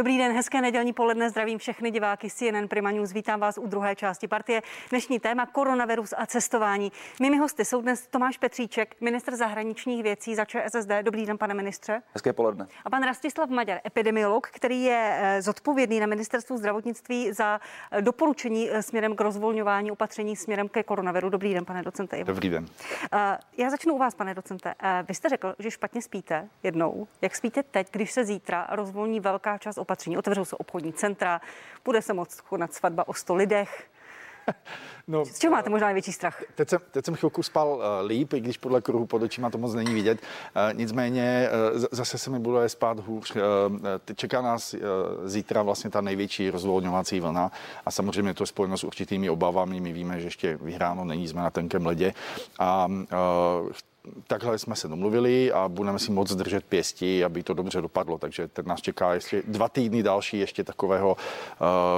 Dobrý den, hezké nedělní poledne, zdravím všechny diváky CNN Prima News. Vítám vás u druhé části partie. Dnešní téma koronavirus a cestování. Mými hosty jsou dnes Tomáš Petříček, ministr zahraničních věcí za ČSSD. Dobrý den, pane ministře. Hezké poledne. A pan Rastislav Maďar, epidemiolog, který je eh, zodpovědný na ministerstvu zdravotnictví za eh, doporučení eh, směrem k rozvolňování opatření směrem ke koronaviru. Dobrý den, pane docente. Dobrý den. Já začnu u vás, pane docente. Vy jste řekl, že špatně spíte jednou. Jak spíte teď, když se zítra rozvolní velká část opatření? Otevřou se obchodní centra, bude se moct konat svatba o 100 lidech. No, Z čeho máte možná největší strach? Teď jsem, teď jsem chvilku spal uh, líp, i když podle kruhu pod očima to moc není vidět. Uh, nicméně uh, zase se mi bude spát hůř. Uh, čeká nás uh, zítra vlastně ta největší rozvolňovací vlna a samozřejmě to je spojeno s určitými obavami. My víme, že ještě vyhráno není, jsme na tenkém ledě a uh, takhle jsme se domluvili a budeme si moc držet pěstí, aby to dobře dopadlo. Takže teď nás čeká ještě dva týdny další ještě takového,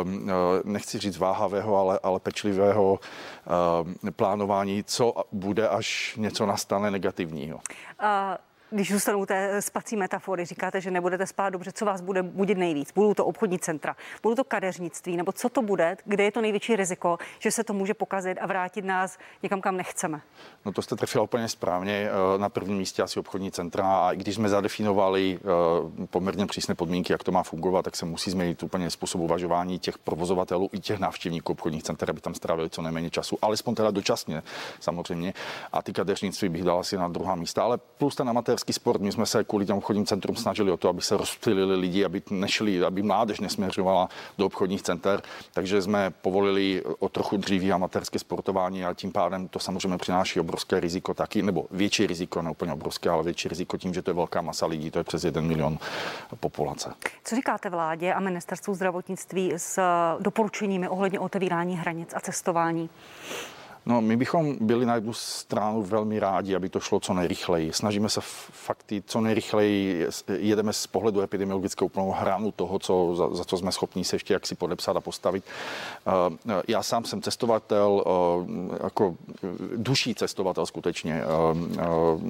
ehm, eh, nechci říct váhavého, ale, ale pečlivého ehm, plánování, co bude, až něco nastane negativního. Když zůstanu té spací metafory, říkáte, že nebudete spát dobře, co vás bude budit nejvíc? Budou to obchodní centra, budou to kadeřnictví, nebo co to bude, kde je to největší riziko, že se to může pokazit a vrátit nás někam, kam nechceme? No to jste trefila úplně správně. Eh, na prvním místě asi obchodní centra a i když jsme zadefinovali eh, poměrně přísné podmínky, jak to má fungovat, tak se musí změnit úplně způsob uvažování těch provozovatelů i těch návštěvníků obchodních center, aby tam strávili co nejméně času, alespoň teda dočasně samozřejmě. A ty kadeřnictví bych dal asi na druhá místa, ale plus ten amatér amatérský sport. My jsme se kvůli těm obchodním centrum snažili o to, aby se rozptylili lidi, aby nešli, aby mládež nesměřovala do obchodních center. Takže jsme povolili o trochu dříví amatérské sportování a tím pádem to samozřejmě přináší obrovské riziko taky, nebo větší riziko, ne úplně obrovské, ale větší riziko tím, že to je velká masa lidí, to je přes jeden milion populace. Co říkáte vládě a ministerstvu zdravotnictví s doporučeními ohledně otevírání hranic a cestování? No, my bychom byli na jednu stranu velmi rádi, aby to šlo co nejrychleji. Snažíme se fakty co nejrychleji, jedeme z pohledu epidemiologického úplnou hranu toho, co, za, za co jsme schopni se ještě jaksi podepsat a postavit. Uh, já sám jsem cestovatel, uh, jako duší cestovatel skutečně. Uh,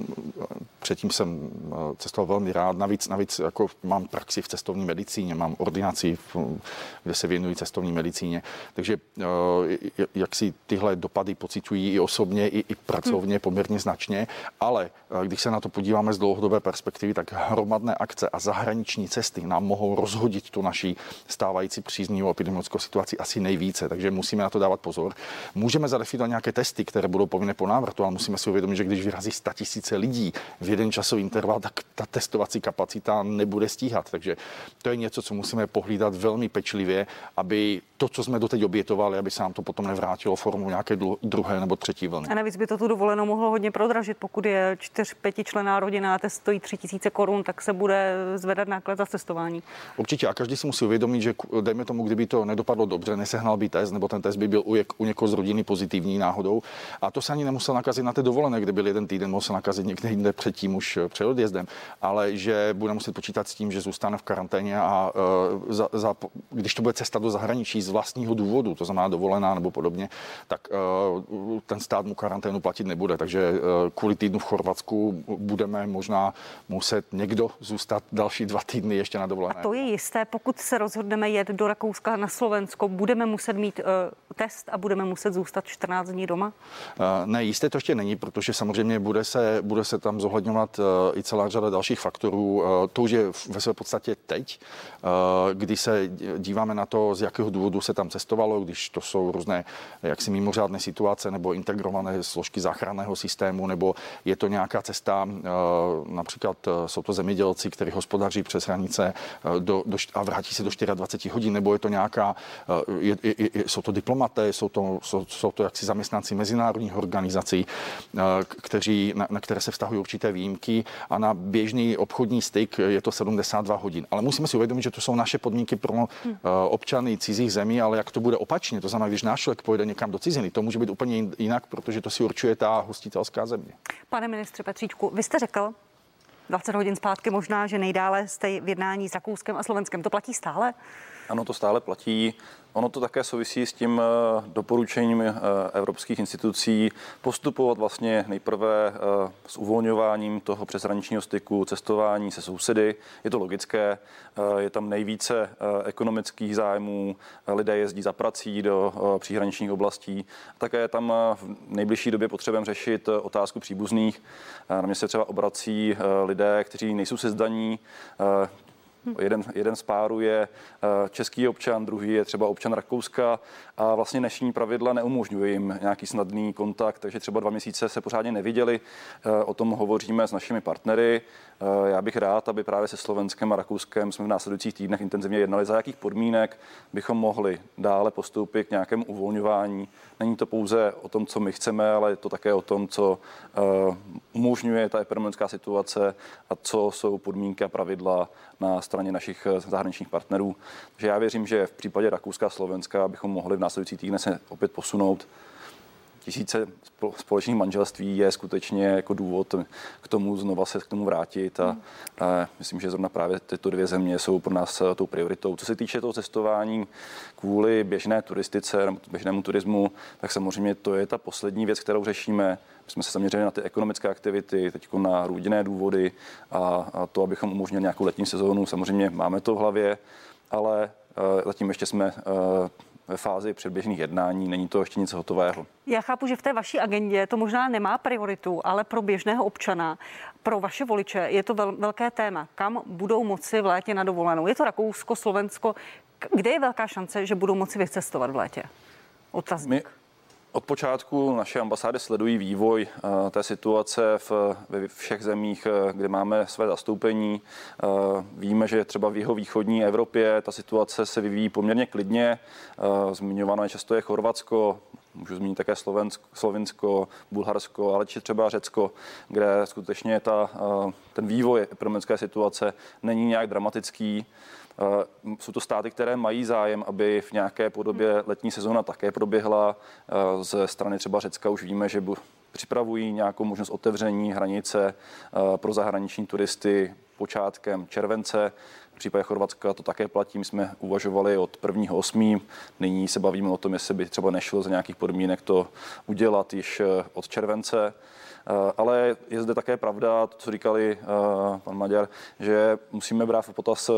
předtím jsem cestoval velmi rád, navíc, navíc jako mám praxi v cestovní medicíně, mám ordinaci, kde se věnují cestovní medicíně, takže jak si tyhle dopady pocitují i osobně, i, i pracovně poměrně značně, ale eh, když se na to podíváme z dlouhodobé perspektivy, tak hromadné akce a zahraniční cesty nám mohou rozhodit tu naší stávající příznivou epidemiologickou situaci asi nejvíce, takže musíme na to dávat pozor. Můžeme zadefinovat nějaké testy, které budou povinné po návratu, ale musíme si uvědomit, že když vyrazí 100 tisíce lidí v jeden časový interval, tak ta testovací kapacita nebude stíhat. Takže to je něco, co musíme pohlídat velmi pečlivě, aby to, co jsme doteď obětovali, aby se nám to potom nevrátilo formou nějaké druhé nebo třetí vlny. A navíc by to tu dovolenou mohlo hodně prodražit. Pokud je čtyř, pětičlená rodina a test stojí tři tisíce korun, tak se bude zvedat náklad za cestování. Určitě a každý si musí uvědomit, že dejme tomu, kdyby to nedopadlo dobře, nesehnal by test, nebo ten test by byl u, u někoho z rodiny pozitivní náhodou. A to se ani nemusel nakazit na té dovolené, kde byl jeden týden, mohl se nakazit někde jinde předtím už eh, před odjezdem, ale že bude muset počítat s tím, že zůstane v karanténě a uh, za, za, když to bude cesta do zahraničí vlastního důvodu, to znamená dovolená nebo podobně, tak uh, ten stát mu karanténu platit nebude. Takže eh, kvůli týdnu v Chorvatsku budeme možná muset někdo zůstat další dva týdny ještě na dovolené. A to je jisté, pokud se rozhodneme jet do Rakouska na Slovensko, budeme muset mít uh, test a budeme muset zůstat 14 dní doma? Uh, ne, jisté to ještě není, protože samozřejmě bude se, bude se tam zohledňovat uh, i celá řada dalších faktorů. Uh, to už je ve své podstatě teď, uh, kdy se díváme na to, z jakého důvodu se tam cestovalo, když to jsou různé jaksi mimořádné situace, nebo integrované složky záchranného systému, nebo je to nějaká cesta, eh, například eh, jsou to zemědělci, kteří hospodaří přes hranice eh, do, do, a vrátí se do 24 hodin, nebo je to nějaká, je, je, je, jsou to diplomaté, jsou to, jsou, jsou to jaksi zaměstnanci mezinárodních organizací, kteří, na, na které se vztahují určité výjimky a na běžný obchodní styk je to 72 hodin. Ale musíme si uvědomit, že to jsou naše podmínky pro hmm. občany cizích zemí, ale jak to bude opačně, to znamená, když náš člověk pojede někam do ciziny, to může být úplně jinak, protože to si určuje ta hostitelská země. Pane ministře Petříčku, vy jste řekl 20 hodin zpátky možná, že nejdále jste v jednání s Rakouskem a Slovenskem. To platí stále? Ano, to stále platí. Ono to také souvisí s tím eh, doporučením eh, evropských institucí postupovat vlastně nejprve eh, s uvolňováním toho přeshraničního styku, cestování se sousedy. Je to logické, je tam nejvíce ekonomických zájmů, lidé jezdí za prací do příhraničních oblastí. Také tam v nejbližší době potřebujeme řešit otázku příbuzných. Na mě se třeba obrací lidé, kteří nejsou sezdaní, Jeden, jeden z párů je eh, český občan, druhý je třeba občan Rakouska a vlastně dnešní pravidla neumožňují jim nějaký snadný kontakt, takže třeba dva měsíce se pořádně neviděli. Eh, o tom hovoříme s našimi partnery. Eh, já bych rád, aby právě se Slovenskem a Rakouskem jsme v následujících týdnech intenzivně jednali, za jakých podmínek bychom mohli dále postoupit k nějakému uvolňování. Není to pouze o tom, co my chceme, ale je to také o tom, co umožňuje ta epidemiologická situace a co jsou podmínky a pravidla na straně našich eh, zahraničních partnerů. Takže já věřím, že v případě Rakouska a Slovenska bychom mohli v následujících týdnech se opět posunout tisíce společných manželství je skutečně jako důvod k tomu znova se k tomu vrátit a, a myslím, že zrovna právě tyto dvě země jsou pro nás eh, tou prioritou. Co se týče toho cestování kvůli běžné turistice, běžnému turismu, tak samozřejmě to je ta poslední věc, kterou řešíme. My jsme se zaměřili na ty ekonomické aktivity, teď na růdinné důvody a, a to, abychom umožnili nějakou letní sezónu. Samozřejmě máme to v hlavě, ale uh, zatím ještě jsme uh, ve fázi předběžných jednání, není to ještě nic hotového. Já chápu, že v té vaší agendě to možná nemá prioritu, ale pro běžného občana, pro vaše voliče je to vel, velké téma. Kam budou moci v létě na dovolenou? Je to Rakousko, Slovensko? Kde je velká šance, že budou moci vycestovat v létě? Otazník. My od počátku naše ambasády sledují vývoj eh, té situace v, ve všech zemích, eh, kde máme své zastoupení. Eh, víme, že třeba v jeho východní Evropě ta situace se vyvíjí poměrně klidně. Zmiňováno je často je Chorvatsko, můžu zmínit také Slovensko, Slovinsko, Bulharsko, ale či třeba Řecko, kde skutečně ta, ten vývoj epidemické situace není nějak dramatický. Eh, jsou to státy, které mají zájem, aby v nějaké podobě letní sezóna také proběhla. Eh, ze strany třeba Řecka už víme, že připravují nějakou možnost otevření hranice eh, pro zahraniční turisty počátkem července. V případě Chorvatska to také platí. My jsme uvažovali od 1.8. Nyní se bavíme o tom, jestli by třeba nešlo za nějakých podmínek to udělat již od července. Ale je zde také pravda, to, co říkali pan Maďar, že musíme brát v potaz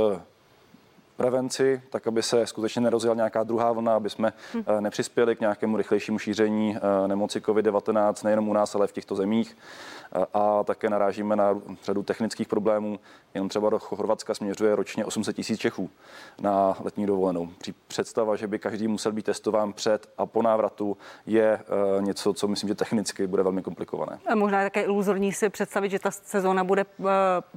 prevenci, tak aby se skutečně nerozjela nějaká druhá vlna, aby jsme hm. Eh, nepřispěli k nějakému rychlejšímu šíření eh, nemoci COVID-19 nejenom u nás, ale v těchto zemích a také narážíme na řadu technických problémů. Jenom třeba do Chorvatska směřuje ročně 800 tisíc Čechů na letní dovolenou. Představa, že by každý musel být testován před a po návratu, je něco, co myslím, že technicky bude velmi komplikované. A možná také iluzorní si představit, že ta sezóna bude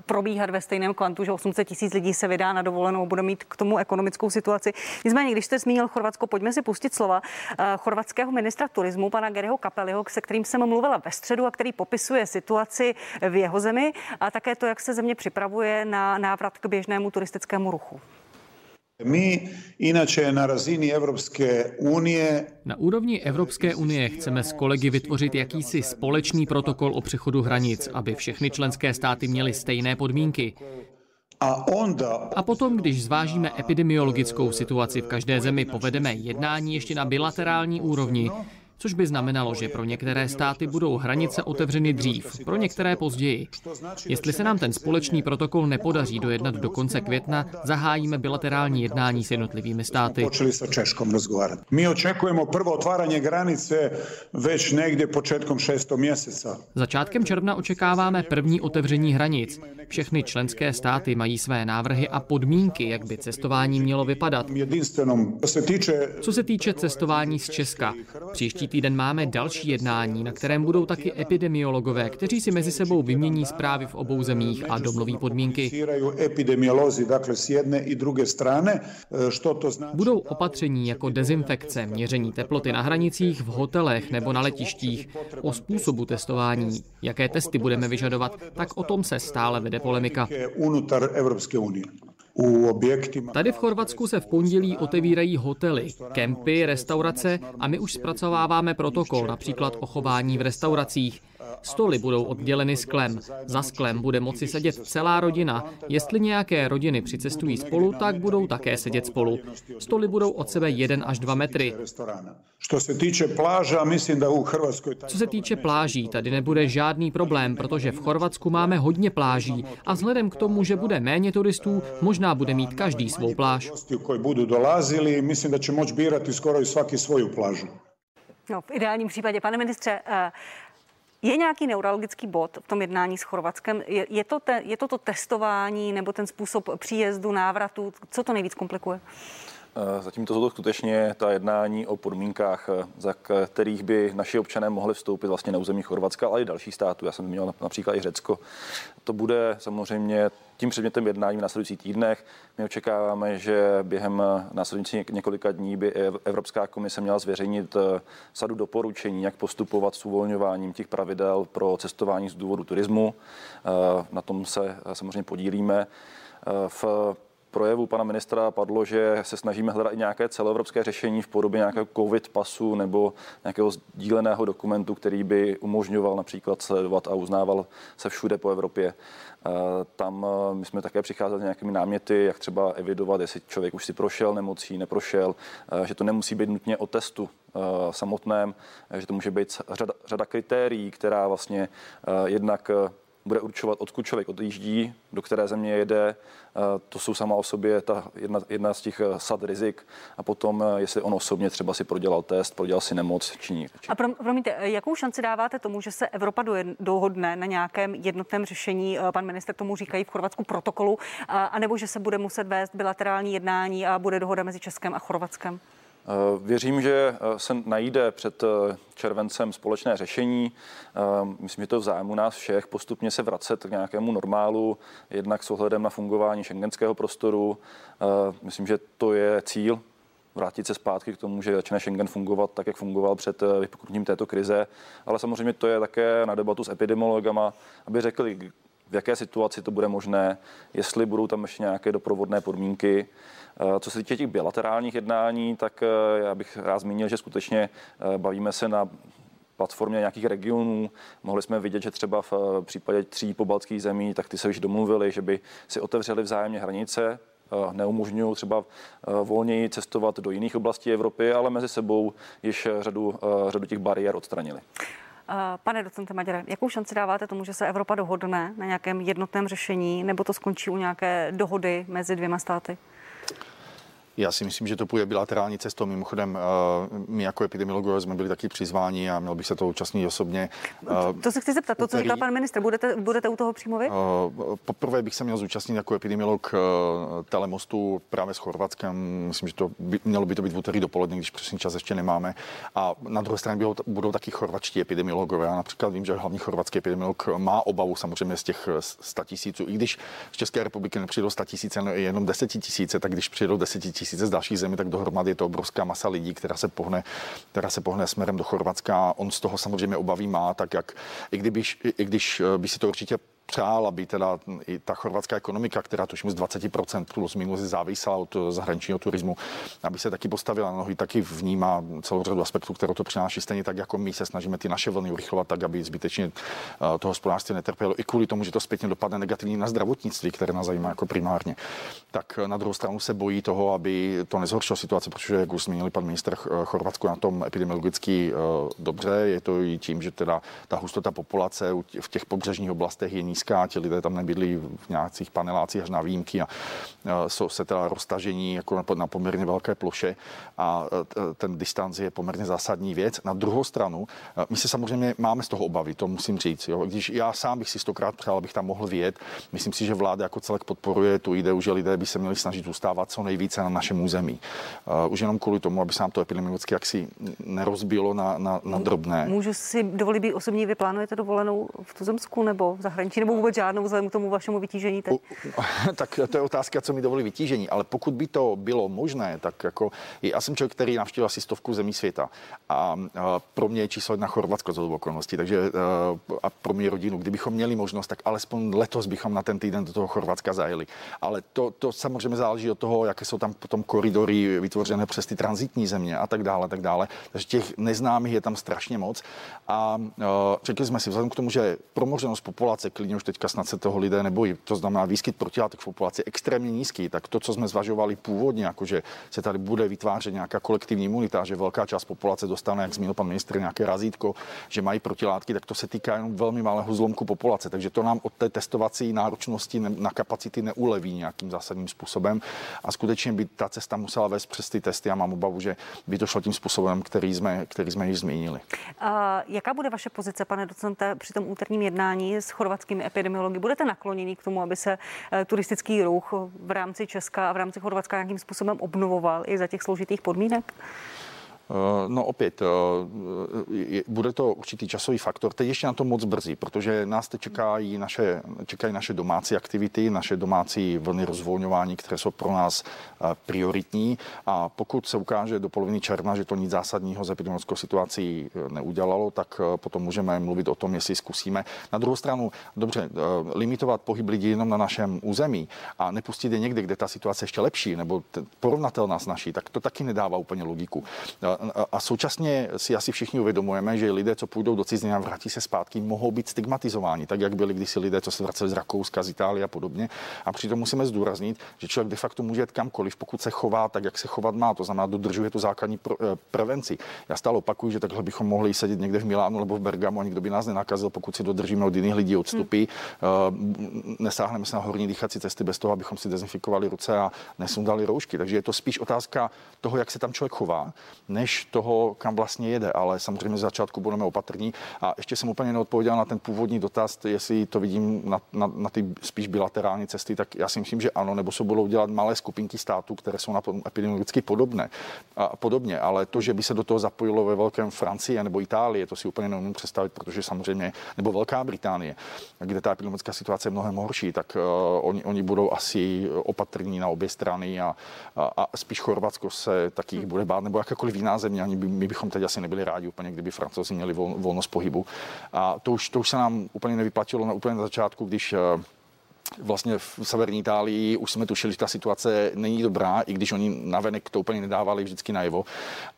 probíhat ve stejném kvantu, že 800 tisíc lidí se vydá na dovolenou, bude mít k tomu ekonomickou situaci. Nicméně, když jste zmínil Chorvatsko, pojďme si pustit slova e, chorvatského ministra turismu, pana Geryho Kapeliho, se kterým jsem mluvila ve středu a který popisuje situaci situaci v jeho zemi a také to, jak se země připravuje na návrat k běžnému turistickému ruchu. My inače na razini Evropské unie... Na úrovni Evropské unie chceme s kolegy vytvořit jakýsi společný protokol o přechodu hranic, aby všechny členské státy měly stejné podmínky. A, potom, když zvážíme epidemiologickou situaci v každé zemi, povedeme jednání ještě na bilaterální úrovni, což by znamenalo, že pro některé státy budou hranice otevřeny dřív, pro některé později. Jestli se nám ten společný protokol nepodaří dojednat do konce května, zahájíme bilaterální jednání s jednotlivými státy. Češkom rozgovarati. My očekujeme prvo otvárání hranice več někde počátkem 6. měsíce. Začátkem června očekáváme první otevření hranic. Všechny členské státy mají své návrhy a podmínky, jak by cestování mělo vypadat. Co se týče cestování z Česka, příští týden máme další jednání, na kterém budou taky epidemiologové, kteří si mezi sebou vymění zprávy v obou zemích a domluví podmínky. Budou opatření jako dezinfekce, měření teploty na hranicích, v hotelech nebo na letištích, o způsobu testování, jaké testy budeme vyžadovat, tak o tom se stále vede polemika. Tady v Chorvatsku se v pondělí otevírají hotely, kempy, restaurace a my už zpracováváme protokol, například o chování v restauracích. Stoly budou odděleny sklem. Za sklem bude moci sedět celá rodina. Jestli nějaké rodiny přicestují spolu, tak budou také sedět spolu. Stoly budou od sebe 1 až 2 metry. Co se týče pláží, tady nebude žádný problém, protože v Chorvatsku máme hodně pláží a vzhledem k tomu, že bude méně turistů, možná bude mít každý svou pláž. Koji budu dolazili, myslím, da će moći birati skoro i svaki svoju plážu. No, v ideálním případě, pane ministře, uh... Je nějaký neurologický bod v tom jednání s Chorvatskem? Je, je, to te, je to to testování nebo ten způsob příjezdu, návratu? Co to nejvíc komplikuje? Eh, zatím to jsou to skutečně ta jednání o podmínkách, eh, za kterých by naši občané mohli vstoupit vlastně na území Chorvatska, ale i dalších států. Já jsem měl například i Řecko. To bude samozřejmě tím předmětem jednání v následujících týdnech. My očekáváme, že během následujících několika dní by Evropská komise měla zveřejnit eh, sadu doporučení, jak postupovat s uvolňováním těch pravidel pro cestování z důvodu turismu. Na tom se samozřejmě podílíme. V projevu pana ministra padlo, že se snažíme hledat i nějaké celoevropské řešení v podobě nějakého covid pasu nebo nějakého sdíleného dokumentu, který by umožňoval například sledovat a uznával se všude po Evropě. Eh, tam eh, my jsme také přicházeli s nějakými náměty, jak třeba evidovat, jestli člověk už si prošel nemocí, neprošel, eh, že to nemusí být nutně o testu samotném, že to může být řada, řada kritérií, která vlastně jednak bude určovat, odkud člověk odjíždí, do které země jede. Eh, to jsou sama o sobě ta jedna, jedna z těch eh, sad rizik. A potom, eh, jestli on osobně třeba si prodělal test, prodělal si nemoc, či ní. A pro, promiňte, jakou šanci dáváte tomu, že se Evropa dohodne na nějakém jednotném řešení? Pan minister tomu říkají v Chorvatsku protokolu, anebo že se bude muset vést bilaterální jednání a bude dohoda mezi Českem a Chorvatskem? Eh, věřím, že eh, se najde před eh, červencem společné řešení. Myslím, že to v zájmu nás všech postupně se vracet k nějakému normálu, jednak s ohledem na fungování šengenského prostoru. Myslím, že to je cíl vrátit se zpátky k tomu, že začne Schengen fungovat tak, jak fungoval před vypuknutím této krize. Ale samozřejmě to je také na debatu s epidemiologama, aby řekli, v jaké situaci to bude možné, jestli budou tam ještě nějaké doprovodné podmínky. Eh, co se týče těch bilaterálních jednání, tak eh, já bych rád zmínil, že skutečně eh, bavíme se na platformě nějakých regionů. Mohli jsme vidět, že třeba v případě tří pobaltských zemí, tak ty se už domluvili, že by si otevřeli vzájemně hranice, neumožňují třeba volněji cestovat do jiných oblastí Evropy, ale mezi sebou již řadu, řadu těch bariér odstranili. Pane docente Maďare, jakou šanci dáváte tomu, že se Evropa dohodne na nějakém jednotném řešení, nebo to skončí u nějaké dohody mezi dvěma státy? Já si myslím, že to půjde bilaterální cestou. Mimochodem, eh, my jako epidemiologové jsme byli taky přizváni a měl bych se to účastnit osobně. Eh, to se chci zeptat, to, co říkal pan ministr, budete, budete u toho přímo vy? Eh, poprvé bych se měl zúčastnit jako epidemiolog telemostu právě s Chorvatskem. Myslím, že to by, mělo by to být v úterý dopoledne, když přesný čas ještě nemáme. A na druhé straně budou, budou taky chorvatští epidemiologové. Já například vím, že hlavní chorvatský epidemiolog má obavu samozřejmě z těch 100 tisíců. I když z České republiky nepřijdou 100 tisíce, jenom 10 tisíce, tak když přijdou 10 tisíce, tisíce z dalších zemí, tak dohromady je to obrovská masa lidí, která se pohne, která se pohne směrem do Chorvatska. On z toho samozřejmě obavy má, tak jak i, kdyby, i když eh, by si to určitě přál, aby teda i ta chorvatská ekonomika, která tuším z 20% plus minus závisela od zahraničního turismu, aby se taky postavila nohy, taky vnímá celou řadu aspektů, které to přináší stejně tak, jako my se snažíme ty naše vlny urychlovat tak, aby zbytečně eh, to hospodářství netrpělo. I kvůli tomu, že to zpětně dopadne negativně na zdravotnictví, které nás zajímá jako primárně. Tak eh, na druhou stranu se bojí toho, aby to nezhoršilo situaci, protože, jak už zmínili pan minister eh, Chorvatsko na tom epidemiologicky dobře, je to i tím, že teda ta hustota populace v těch pobřežních oblastech je ti lidé tam nebydlí v nějakých panelácích až na výjimky a jsou se teda roztažení jako na poměrně velké ploše a ten distanc je poměrně zásadní věc. Na druhou stranu, my se samozřejmě máme z toho obavy, to musím říct. Jo. Když já sám bych si stokrát přál, abych tam mohl vyjet, myslím si, že vláda jako celek podporuje tu ideu, že lidé by se měli snažit zůstávat co nejvíce na našem území. Už jenom kvůli tomu, aby se nám to epidemiologicky jaksi nerozbilo na, na, na drobné. Můžu si dovolit být osobní, vy plánujete dovolenou v Tuzemsku nebo v zahraničí, nebo vůbec žádnou vzhledem k tomu vašemu vytížení teď? tak to je otázka, co mi dovolí vytížení, ale pokud by to bylo možné, tak jako já jsem člověk, který navštívil asi stovku zemí světa a, pro mě je číslo jedna Chorvatsko za okolností, takže a pro mě rodinu, kdybychom měli možnost, tak alespoň letos bychom na ten týden do toho Chorvatska zajeli. Ale to, to samozřejmě záleží od toho, jaké jsou tam potom koridory vytvořené přes ty transitní země a tak dále, tak dále. Takže těch neznámých je tam strašně moc. A uh, řekli jsme si, vzhledem k tomu, že promořenost populace, klidně už teďka snad se toho lidé nebojí, to znamená výskyt protilátek v populaci extrémně nízký, tak to, co jsme zvažovali původně, jakože se tady bude vytvářet nějaká kolektivní imunita, že velká část populace dostane, jak zmínil pan ministr, nějaké razítko, že mají protilátky, tak to se týká jenom velmi malého zlomku populace. Takže to nám od té testovací náročnosti na kapacity neuleví nějakým zásadním způsobem. A skutečně by ta cesta musela vést přes ty testy. Já mám obavu, že by to šlo tím způsobem, který jsme, který jsme již zmínili. A jaká bude vaše pozice, pane docente, při tom úterním jednání s chorvatskými epidemiology? Budete nakloněni k tomu, aby se eh, turistický ruch v rámci Česka a v rámci Chorvatska nějakým způsobem obnovoval i za těch složitých podmínek? Eh, no opět, eh, bude to určitý časový faktor. Teď ještě na to moc brzy, protože nás teď čekají naše, čekají naše domácí aktivity, naše domácí vlny rozvolňování, které jsou pro nás eh, prioritní. A pokud se ukáže do poloviny června, že to nic zásadního z epidemiologickou situací neudělalo, tak potom můžeme mluvit o tom, jestli zkusíme. Na druhou stranu, dobře, limitovat pohyb lidí jenom na našem území a nepustit je někde, kde ta situace ještě lepší nebo porovnatelná s naší, tak to taky nedává úplně logiku a současně si asi všichni uvědomujeme, že lidé, co půjdou do ciziny a vrátí se zpátky, mohou být stigmatizováni, tak jak byli kdysi lidé, co se vraceli z Rakouska, z Itálie a podobně. A přitom musíme zdůraznit, že člověk de facto může jít kamkoliv, pokud se chová tak, jak se chovat má, to znamená, dodržuje tu základní eh, prevenci. Já stále opakuju, že takhle bychom mohli sedět někde v Milánu nebo v Bergamu a nikdo by nás nenakazil, pokud si dodržíme od jiných lidí odstupy, hmm. nesáhneme se na horní dýchací cesty bez toho, abychom si dezinfikovali ruce a nesundali roušky. Takže je to spíš otázka toho, jak se tam člověk chová, než než toho, kam vlastně jede, ale samozřejmě z začátku budeme opatrní. A ještě jsem úplně neodpověděl na ten původní dotaz, jestli to vidím na, na, na ty spíš bilaterální cesty, tak já si myslím, že ano, nebo se budou dělat malé skupinky států, které jsou na epidemiologicky podobné. A podobně, ale to, že by se do toho zapojilo ve velkém Francie nebo Itálie, to si úplně neumím představit, protože samozřejmě, nebo Velká Británie, kde ta epidemiologická situace je mnohem horší, tak uh, oni, oni budou asi opatrní na obě strany a, a, a spíš Chorvatsko se taky bude bát, nebo jakákoliv jiná země, ani by, my bychom teď asi nebyli rádi úplně, kdyby francouzi měli vol, volnost pohybu. A to už, to už se nám úplně nevyplatilo na úplně na začátku, když eh, vlastně v severní Itálii už jsme tušili, že ta situace není dobrá, i když oni navenek to úplně nedávali vždycky najevo.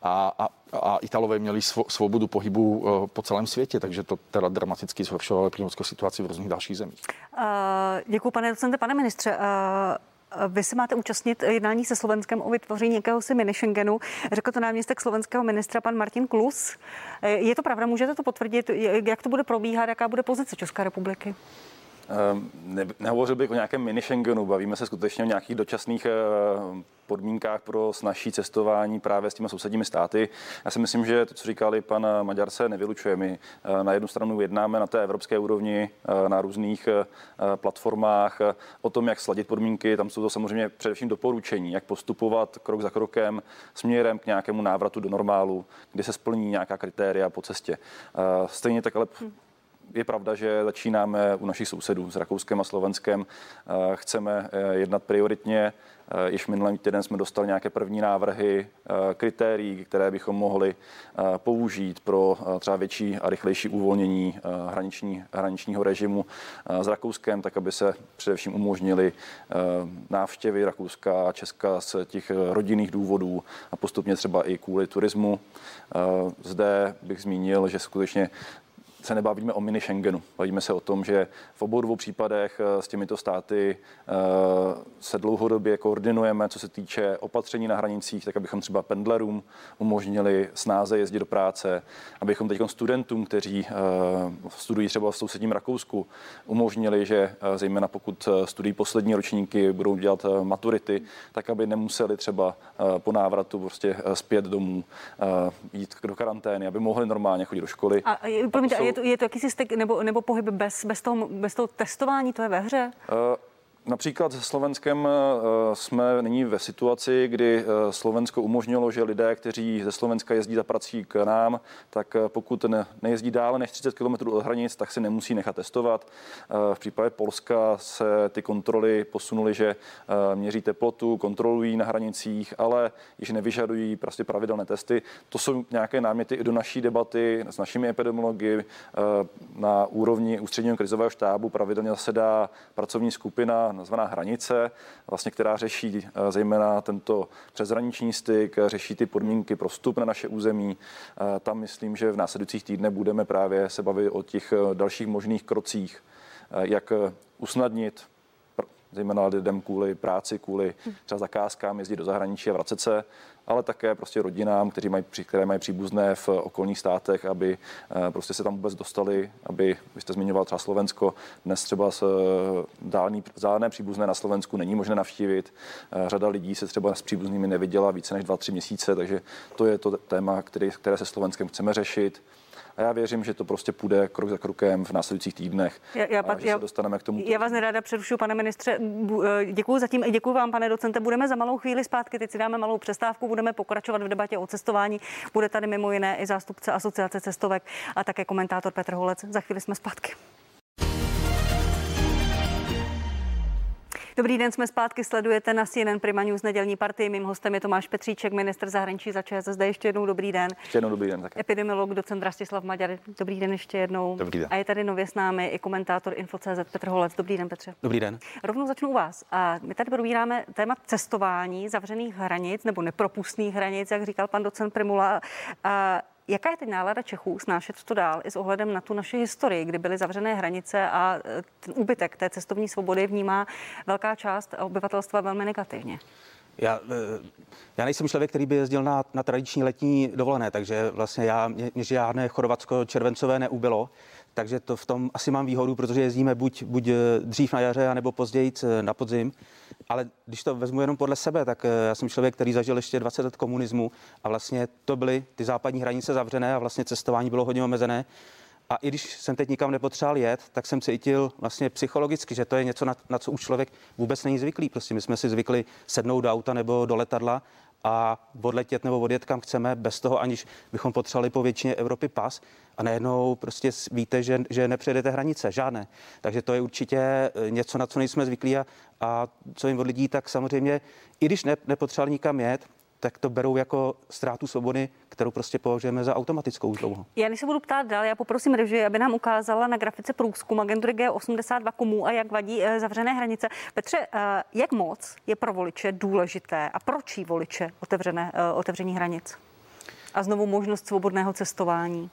A, a, a Italové měli svobodu pohybu eh, po celém světě, takže to teda dramaticky zhoršovalo klimatickou situaci v různých dalších zemích. Uh, děkuji, pane docente, pane ministře. Uh... Vy se máte účastnit jednání se Slovenskem o vytvoření si mini Schengenu. Řekl to náměstek slovenského ministra pan Martin Klus. Je to pravda? Můžete to potvrdit? Jak to bude probíhat? Jaká bude pozice České republiky? Ehm, ne, nehovořil bych o nějakém mini Schengenu, bavíme se skutečně o nějakých dočasných eh, podmínkách pro snažší cestování právě s těmi sousedními státy. Já si myslím, že to, co říkali pan Maďar, se nevylučuje. My eh, na jednu stranu jednáme na té evropské úrovni, eh, na různých platformách o tom, jak sladit podmínky. Tam jsou to samozřejmě především doporučení, jak postupovat krok za krokem směrem k nějakému návratu do normálu, kdy se splní nějaká kritéria po cestě. Stejně tak ale hm je pravda, že začínáme u našich sousedů s Rakouskem a Slovenskem. Eh, chceme eh, jednat prioritně. Eh, již minulý týden jsme dostali nějaké první návrhy kritérií, které bychom mohli použít pro třeba větší a rychlejší uvolnění hraniční, hraničního režimu s Rakouskem, tak aby se především umožnili návštěvy Rakouska a Česka z těch rodinných důvodů a postupně třeba i kvůli turismu. Zde bych zmínil, že skutečně se nebavíme o mini Schengenu. Bavíme se o tom, že v obou dvou případech eh, s těmito státy eh, se dlouhodobě koordinujeme, co se týče opatření na hranicích, tak abychom třeba pendlerům umožnili snáze jezdit do práce, abychom teď studentům, kteří eh, studují třeba v sousedním Rakousku, umožnili, že zejména pokud studují poslední ročníky, budou dělat maturity, tak aby nemuseli třeba po návratu prostě zpět domů jít do karantény, aby mohli normálně chodit do školy. A, promiňte. Je to, je to jakýsi stek nebo, nebo pohyb bez, bez, toho, bez toho testování, to je ve hře? Například se Slovenskem eh, jsme nyní ve situaci, kdy eh, Slovensko umožnilo, že lidé, kteří ze Slovenska jezdí za prací k nám, tak eh, pokud ne, nejezdí dále než 30 km od hranic, tak se nemusí nechat testovat. V případě Polska se ty kontroly posunuly, že měří teplotu, kontrolují na hranicích, ale již nevyžadují prostě pravidelné testy. To jsou nějaké náměty i do naší debaty s našimi epidemiology na úrovni ústředního krizového štábu. Pravidelně zasedá pracovní skupina nazvaná Hranice, vlastně, která řeší eh, zejména tento přeshraniční styk, řeší ty podmínky pro vstup na naše území. Eh, tam myslím, že v následujících týdnech budeme právě se bavit o těch eh, dalších možných krocích, jak usnadnit zejména lidem kvůli práci, kvůli třeba zakázkám jezdit do zahraničí a vracet se, ale také prostě rodinám, kteří mají, které mají příbuzné v okolních státech, aby eh, prostě se tam vůbec dostali, aby, vy jste zmiňoval třeba Slovensko, dnes třeba s eh, dálný, dálné příbuzné na Slovensku není možné navštívit. Eh, řada lidí se třeba s příbuznými neviděla více než 2-3 měsíce, takže to je to téma, který, které se Slovenskem chceme řešit a já věřím, že to prostě půjde krok za krokem v následujících týdnech. Já, já, že já, se dostaneme k tomu. Já vás neráda přerušu, pane ministře. Eh, děkuji zatím i děkuji vám, pane docente. Budeme za malou chvíli zpátky, teď si dáme malou přestávku, budeme pokračovat v debatě o cestování. Bude tady mimo jiné i zástupce asociace cestovek a také komentátor Petr Holec. Za chvíli jsme zpátky. Dobrý den, jsme zpátky, sledujete na CNN Prima News nedělní partii. Mým hostem je Tomáš Petříček, minister zahraničí za ČSSD. Ještě jednou dobrý den. Ještě jednou dobrý den. Také. Epidemiolog, docent Rastislav Maďar. Dobrý den ještě jednou. Dobrý den. A je tady nově s námi i komentátor Info.cz Petr Holec. Dobrý den, Petře. Dobrý den. Rovnou začnu u vás. A my tady probíráme téma cestování zavřených hranic nebo nepropustných hranic, jak říkal pan docent Primula. A Jaká je teď nálada Čechů snášet to dál i s ohledem na tu naši historii, kdy byly zavřené hranice a e, ten úbytek té cestovní svobody vnímá velká část obyvatelstva velmi negativně? Já, e, já nejsem člověk, který by jezdil na, na tradiční letní dovolené, takže vlastně já, mě, mě žádné chorvatsko-červencové neubilo. Takže to v tom asi mám výhodu, protože jezdíme buď, buď e, dřív na jaře, nebo později na podzim. Ale když to vezmu jenom podle sebe, tak eh, já jsem člověk, který zažil ještě 20 let komunismu a vlastně to byly ty západní hranice zavřené a vlastně cestování bylo hodně omezené. A i když jsem teď nikam nepotřeboval jet, tak jsem cítil vlastně psychologicky, že to je něco, na, na co už člověk vůbec není zvyklý. Prostě my jsme si zvykli sednout do auta nebo do letadla a odletět nebo odjet kam chceme, bez toho, aniž bychom potřebovali po většině Evropy pas a najednou prostě víte, že, že nepřejdete hranice, žádné. Takže to je určitě eh, něco, na co nejsme zvyklí a, a co jim od lidí, tak samozřejmě, i když ne, nepotřebovali nikam jet, tak to berou jako ztrátu svobody, kterou prostě považujeme za automatickou už dlouho. Já než se budu ptát dál, já poprosím režii, aby nám ukázala na grafice průzkum agentury G82 komu a jak vadí eh, zavřené hranice. Petře, eh, jak moc je pro voliče důležité a proč voliče otevřené, otevření hranic? A znovu možnost svobodného cestování.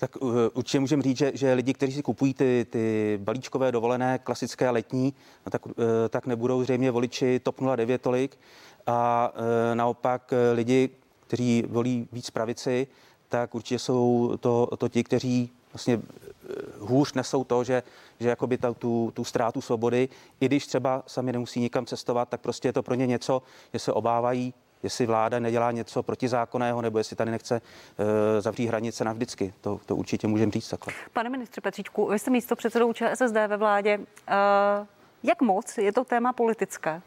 Tak uh, určitě můžeme říct, že, že lidi, kteří si kupují ty, ty balíčkové dovolené, klasické letní, no tak, uh, tak nebudou zřejmě voliči TOP 09 tolik. A uh, naopak lidi, kteří volí víc pravici, tak určitě jsou to, to ti, kteří vlastně hůř nesou to, že, že jakoby ta, tu, tu ztrátu svobody, i když třeba sami nemusí nikam cestovat, tak prostě je to pro ně něco, že se obávají jestli vláda nedělá něco protizákonného, nebo jestli tady nechce uh, zavřít hranice navždycky. To, to určitě můžeme říct takhle. Pane ministře Petříčku, vy jste místo předsedou ČSSD ve vládě. Uh, jak moc je to téma politické?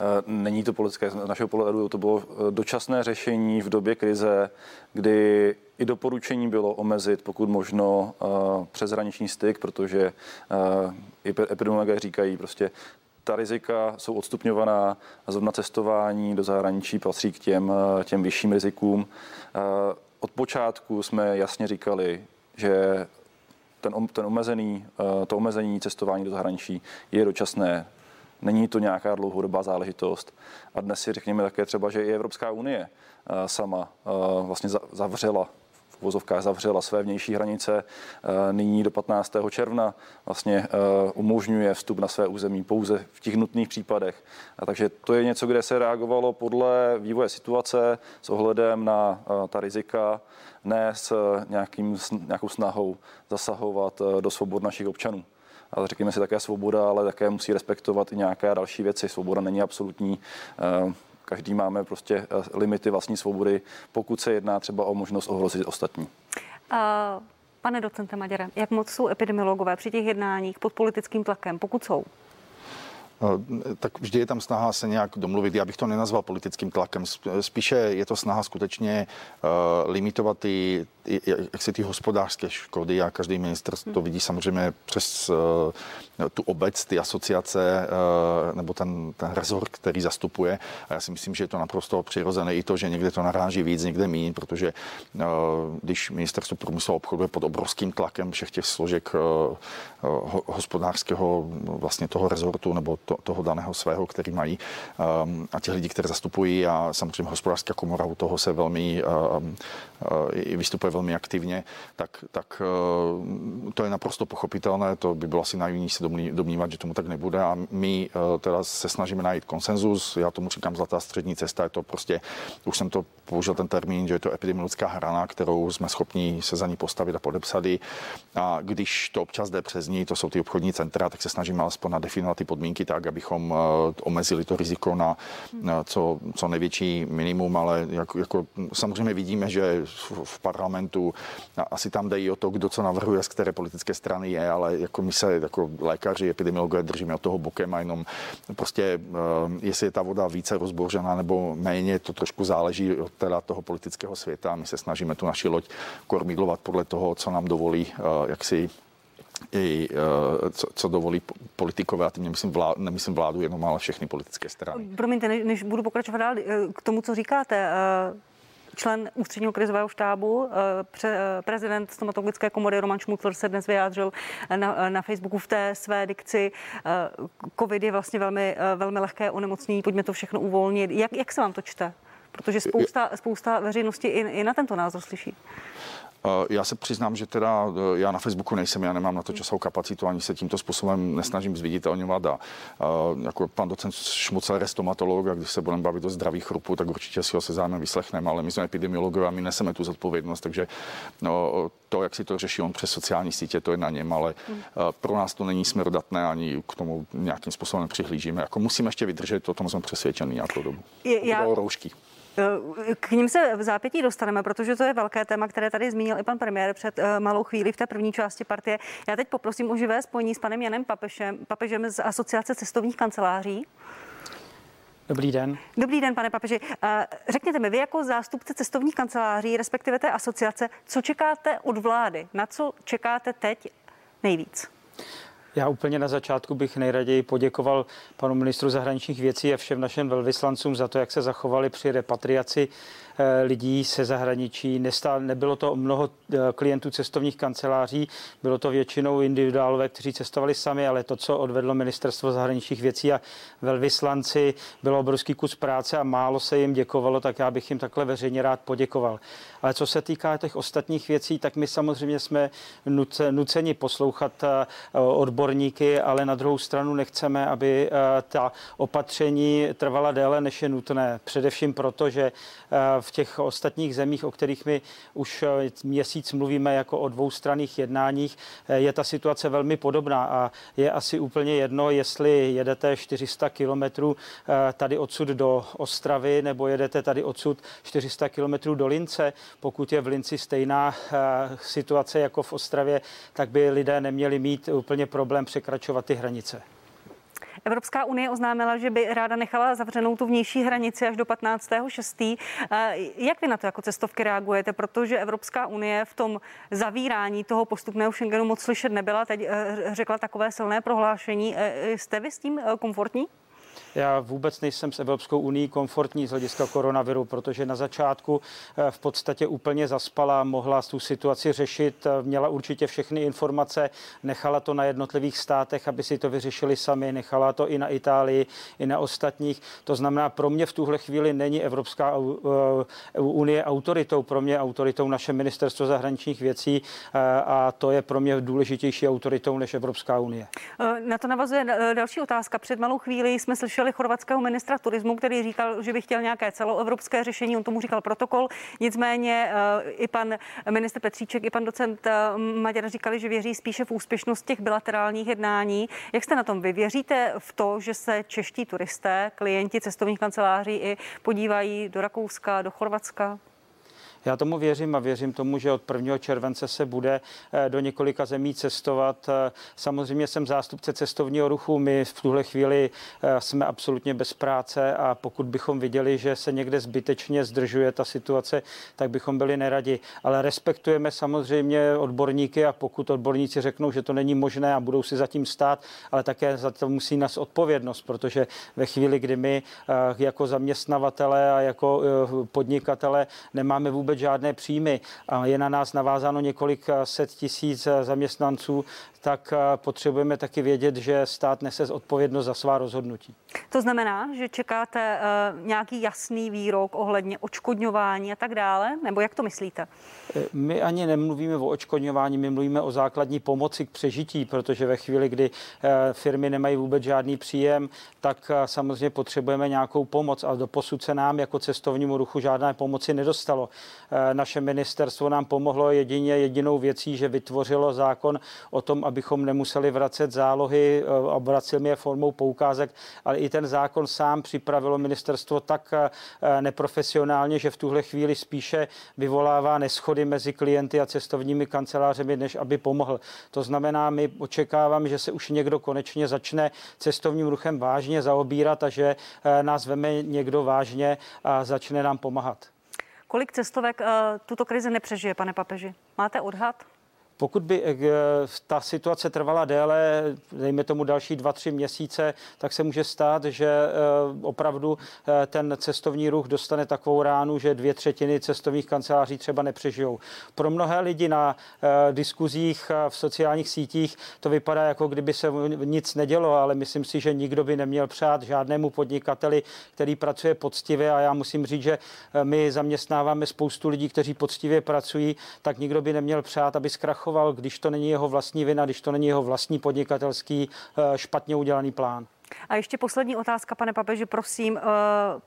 Eh, není to politické, z našeho pohledu to bylo dočasné řešení v době krize, kdy i doporučení bylo omezit pokud možno přeshraniční styk, protože i epidemiologové říkají prostě ta rizika jsou odstupňovaná a zrovna cestování do zahraničí patří k těm, těm vyšším rizikům. Od počátku jsme jasně říkali, že ten, ten omezený, to omezení cestování do zahraničí je dočasné. Není to nějaká dlouhodobá záležitost. A dnes si řekněme také třeba, že i Evropská unie sama vlastně zavřela vozovkách zavřela své vnější hranice. Eh, nyní do 15. června vlastně eh, umožňuje vstup na své území pouze v těch nutných případech. A takže to je něco, kde se reagovalo podle vývoje situace s ohledem na eh, ta rizika, ne s nějakým, nějakou snahou zasahovat do svobod našich občanů ale řekněme si také svoboda, ale také musí respektovat i nějaké další věci. Svoboda není absolutní. Každý máme prostě eh, limity vlastní svobody, pokud se jedná třeba o možnost ohrozit ostatní. Uh... Pane docente Maďare, jak moc jsou epidemiologové při těch jednáních pod politickým tlakem, pokud jsou? Tak vždy je tam snaha se nějak domluvit. Já bych to nenazval politickým tlakem. Spíše je to snaha skutečně limitovat ty, jak se ty hospodářské škody a každý minister to vidí samozřejmě přes tu obec, ty asociace nebo ten, ten rezort, který zastupuje. A já si myslím, že je to naprosto přirozené i to, že někde to naráží víc, někde méně, protože když ministerstvo průmyslu obchoduje pod obrovským tlakem všech těch složek hospodářského vlastně toho rezortu nebo to, toho daného svého, který mají um, a těch lidí, které zastupují. A samozřejmě hospodářská komora u toho se velmi um, vystupuje velmi aktivně, tak, tak uh, to je naprosto pochopitelné, to by bylo asi naivní se domnívat, že tomu tak nebude. A my uh, teda se snažíme najít konsenzus, já tomu říkám zlatá střední cesta, je to prostě, už jsem to použil ten termín, že je to epidemiologická hrana, kterou jsme schopni se za ní postavit a podepsat a když to občas jde přes ní, to jsou ty obchodní centra, tak se snažíme alespoň nadefinovat ty podmínky tak, abychom eh, omezili to riziko na, na co, co největší minimum, ale jako, jako samozřejmě vidíme, že v, parlamentu asi tam i o to, kdo co navrhuje, z které politické strany je, ale jako my se jako lékaři, epidemiologové držíme od toho bokem a jenom prostě, eh, jestli je ta voda více rozbořená nebo méně, to trošku záleží od teda toho politického světa. My se snažíme tu naši loď kormidlovat podle toho, co nám dovolí, eh, jak si i eh, co, co dovolí politikové, a tím nemyslím vládu, nemyslím vládu jenom, ale všechny politické strany. Promiňte, než, než budu pokračovat dál, k tomu, co říkáte, člen ústředního krizového štábu, pře, prezident stomatologické komory Roman Šmutler se dnes vyjádřil na, na Facebooku v té své dikci. Covid je vlastně velmi, velmi lehké onemocnění, pojďme to všechno uvolnit. Jak, jak se vám to čte? Protože spousta, spousta veřejnosti i, i na tento názor slyší. Eh, já se přiznám, že teda eh, já na Facebooku nejsem, já nemám na to časovou kapacitu, ani se tímto způsobem nesnažím zviditelňovat. A, a jako pan docent Šmucel je stomatolog a když se budeme bavit o zdraví chrupu, tak určitě si ho se zájmem vyslechneme, ale my jsme epidemiologové a my neseme tu zodpovědnost, takže no, to, jak si to řeší on přes sociální sítě, to je na něm, ale hmm. pro nás to není směrodatné, ani k tomu nějakým způsobem nepřihlížíme. Jako musíme ještě vydržet, o tom jsme přesvědčeni nějakou dobu. Je, já... roušky. K ním se v zápětí dostaneme, protože to je velké téma, které tady zmínil i pan premiér před eh, malou chvíli v té první části partie. Já teď poprosím o živé spojení s panem Janem Papešem, Papežem z Asociace cestovních kanceláří. Dobrý den. Dobrý den, pane papeži. Eh, řekněte mi, vy jako zástupce cestovních kanceláří, respektive té asociace, co čekáte od vlády? Na co čekáte teď nejvíc? Já úplně na začátku bych nejraději poděkoval panu ministru zahraničních věcí a všem našim velvyslancům za to, jak se zachovali při repatriaci lidí se zahraničí. Nestál, nebylo to mnoho eh, klientů cestovních kanceláří, bylo to většinou individuálové, kteří cestovali sami, ale to, co odvedlo ministerstvo zahraničních věcí a velvyslanci, bylo obrovský kus práce a málo se jim děkovalo, tak já bych jim takhle veřejně rád poděkoval. Ale co se týká těch ostatních věcí, tak my samozřejmě jsme nuceni poslouchat eh, odborníky, ale na druhou stranu nechceme, aby ta opatření trvala déle, než je nutné. Především proto, že v těch ostatních zemích, o kterých my už eh, měsíc mluvíme jako o dvoustranných jednáních, eh, je ta situace velmi podobná a je asi úplně jedno, jestli jedete 400 kilometrů eh, tady odsud do Ostravy nebo jedete tady odsud 400 kilometrů do Lince. Pokud je v Linci stejná situace jako v Ostravě, tak by lidé neměli mít úplně problém překračovat ty hranice. Evropská unie oznámila, že by ráda nechala zavřenou tu vnější hranici až do 15.6. Jak vy na to jako cestovky reagujete? Protože Evropská unie v tom zavírání toho postupného Schengenu moc slyšet nebyla. Teď eh, řekla takové silné prohlášení. Eh, jste vy s tím eh, komfortní? Já vůbec nejsem s Evropskou unii komfortní z hlediska koronaviru, protože na začátku eh, v podstatě úplně zaspala, mohla tu situaci řešit, eh, měla určitě všechny informace, nechala to na jednotlivých státech, aby si to vyřešili sami, nechala to i na Itálii, i na ostatních. To znamená, pro mě v tuhle chvíli není Evropská eh, unie autoritou, pro mě autoritou naše ministerstvo zahraničních věcí a to je pro mě důležitější autoritou než Evropská unie. Na to navazuje další otázka. Před malou chvíli jsme slyšeli slyšeli chorvatského ministra turismu, který říkal, že by chtěl nějaké celoevropské řešení, on tomu říkal protokol. Nicméně eh, i pan minister Petříček, i pan docent eh, Maďar říkali, že věří spíše v úspěšnost těch bilaterálních jednání. Jak jste na tom? Vy věříte v to, že se čeští turisté, klienti cestovních kanceláří i podívají do Rakouska, do Chorvatska? Já tomu věřím a věřím tomu, že od 1. července se bude do několika zemí cestovat. Samozřejmě jsem zástupce cestovního ruchu. My v tuhle chvíli jsme absolutně bez práce a pokud bychom viděli, že se někde zbytečně zdržuje ta situace, tak bychom byli neradi. Ale respektujeme samozřejmě odborníky a pokud odborníci řeknou, že to není možné a budou si zatím stát, ale také za to musí nás odpovědnost, protože ve chvíli, kdy my eh, jako zaměstnavatele a jako eh, podnikatele nemáme vůbec žádné příjmy. Je na nás navázáno několik eh, set tisíc zaměstnanců, tak potřebujeme taky vědět, že stát nese odpovědnost za svá rozhodnutí. To znamená, že čekáte nějaký jasný výrok ohledně očkodňování a tak dále? Nebo jak to myslíte? My ani nemluvíme o očkodňování, my mluvíme o základní pomoci k přežití, protože ve chvíli, kdy firmy nemají vůbec žádný příjem, tak samozřejmě potřebujeme nějakou pomoc a doposud se nám jako cestovnímu ruchu žádné pomoci nedostalo. Naše ministerstvo nám pomohlo jedině jedinou věcí, že vytvořilo zákon o tom, abychom nemuseli vracet zálohy a vraceli je formou poukázek, ale i ten zákon sám připravilo ministerstvo tak neprofesionálně, že v tuhle chvíli spíše vyvolává neschody mezi klienty a cestovními kancelářemi, než aby pomohl. To znamená, my očekáváme, že se už někdo konečně začne cestovním ruchem vážně zaobírat a že eh, nás veme někdo vážně a začne nám pomáhat. Kolik cestovek tuto krizi nepřežije, pane papeži? Máte odhad? Pokud by eh, ta situace trvala déle, dejme tomu další dva, tři měsíce, tak se může stát, že eh, opravdu eh, ten cestovní ruch dostane takovou ránu, že dvě třetiny cestovních kanceláří třeba nepřežijou. Pro mnohé lidi na diskuzích v sociálních sítích to vypadá, jako kdyby se nic nedělo, ale myslím si, že nikdo by neměl přát žádnému podnikateli, který pracuje poctivě a já musím říct, že my zaměstnáváme spoustu lidí, kteří poctivě pracují, tak nikdo by neměl přát, aby zkrachoval zachoval, když to není jeho vlastní vina, když to není jeho vlastní podnikatelský eh, špatně udělaný plán. A ještě poslední otázka, pane papeži, prosím, eh,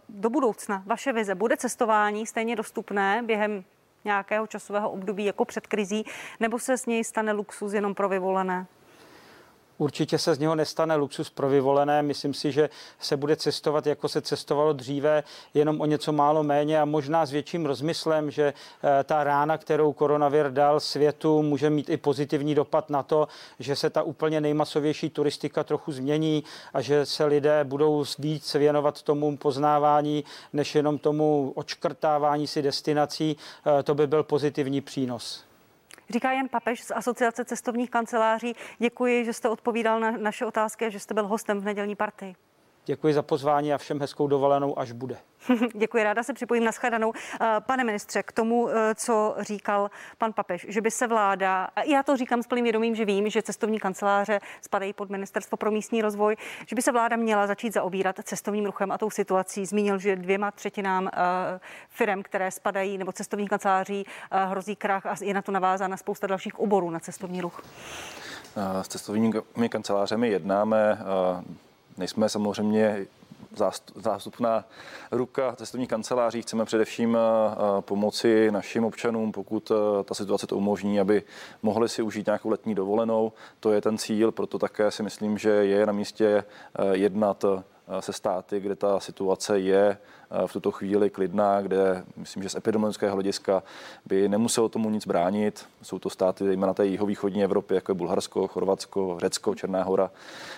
do budoucna vaše vize. Bude cestování stejně dostupné během nějakého časového období jako před krizí, nebo se z něj stane luxus jenom pro vyvolené? Určitě se z něho nestane luxus pro vyvolené. Myslím si, že se bude cestovat, jako se cestovalo dříve, jenom o něco málo méně a možná s větším rozmyslem, že eh, ta rána, kterou koronavir dal světu, může mít i pozitivní dopad na to, že se ta úplně nejmasovější turistika trochu změní a že se lidé budou víc věnovat tomu poznávání, než jenom tomu očkrtávání si destinací. Eh, to by byl pozitivní přínos. Říká Jan Papež z Asociace cestovních kanceláří. Děkuji, že jste odpovídal na naše otázky a že jste byl hostem v nedělní partii. Děkuji za pozvání a všem hezkou dovolenou, až bude. Děkuji, ráda se připojím na shledanou. Eh, pane ministře, k tomu, eh, co říkal pan Papež, že by se vláda, a já to říkám s plným vědomím, že vím, že cestovní kanceláře spadají pod ministerstvo pro místní rozvoj, že by se vláda měla začít zaobírat cestovním ruchem a tou situací. Zmínil, že dvěma třetinám eh, firm, které spadají, nebo cestovních kanceláří, hrozí krach a je na to navázána spousta dalších oborů na cestovní ruch. S cestovními kancelářemi jednáme. Nejsme samozřejmě zástupná ruka cestovních kanceláří. Chceme především eh, pomoci našim občanům, pokud eh, ta situace to umožní, aby mohli si užít nějakou letní dovolenou. To je ten cíl, proto také si myslím, že je na místě eh, jednat se státy, kde ta situace je Eh, v tuto chvíli klidná, kde myslím, že z epidemiologického hlediska by nemuselo tomu nic bránit. Jsou to státy zejména té jihovýchodní Evropy, jako je Bulharsko, Chorvatsko, Řecko, Černá hora,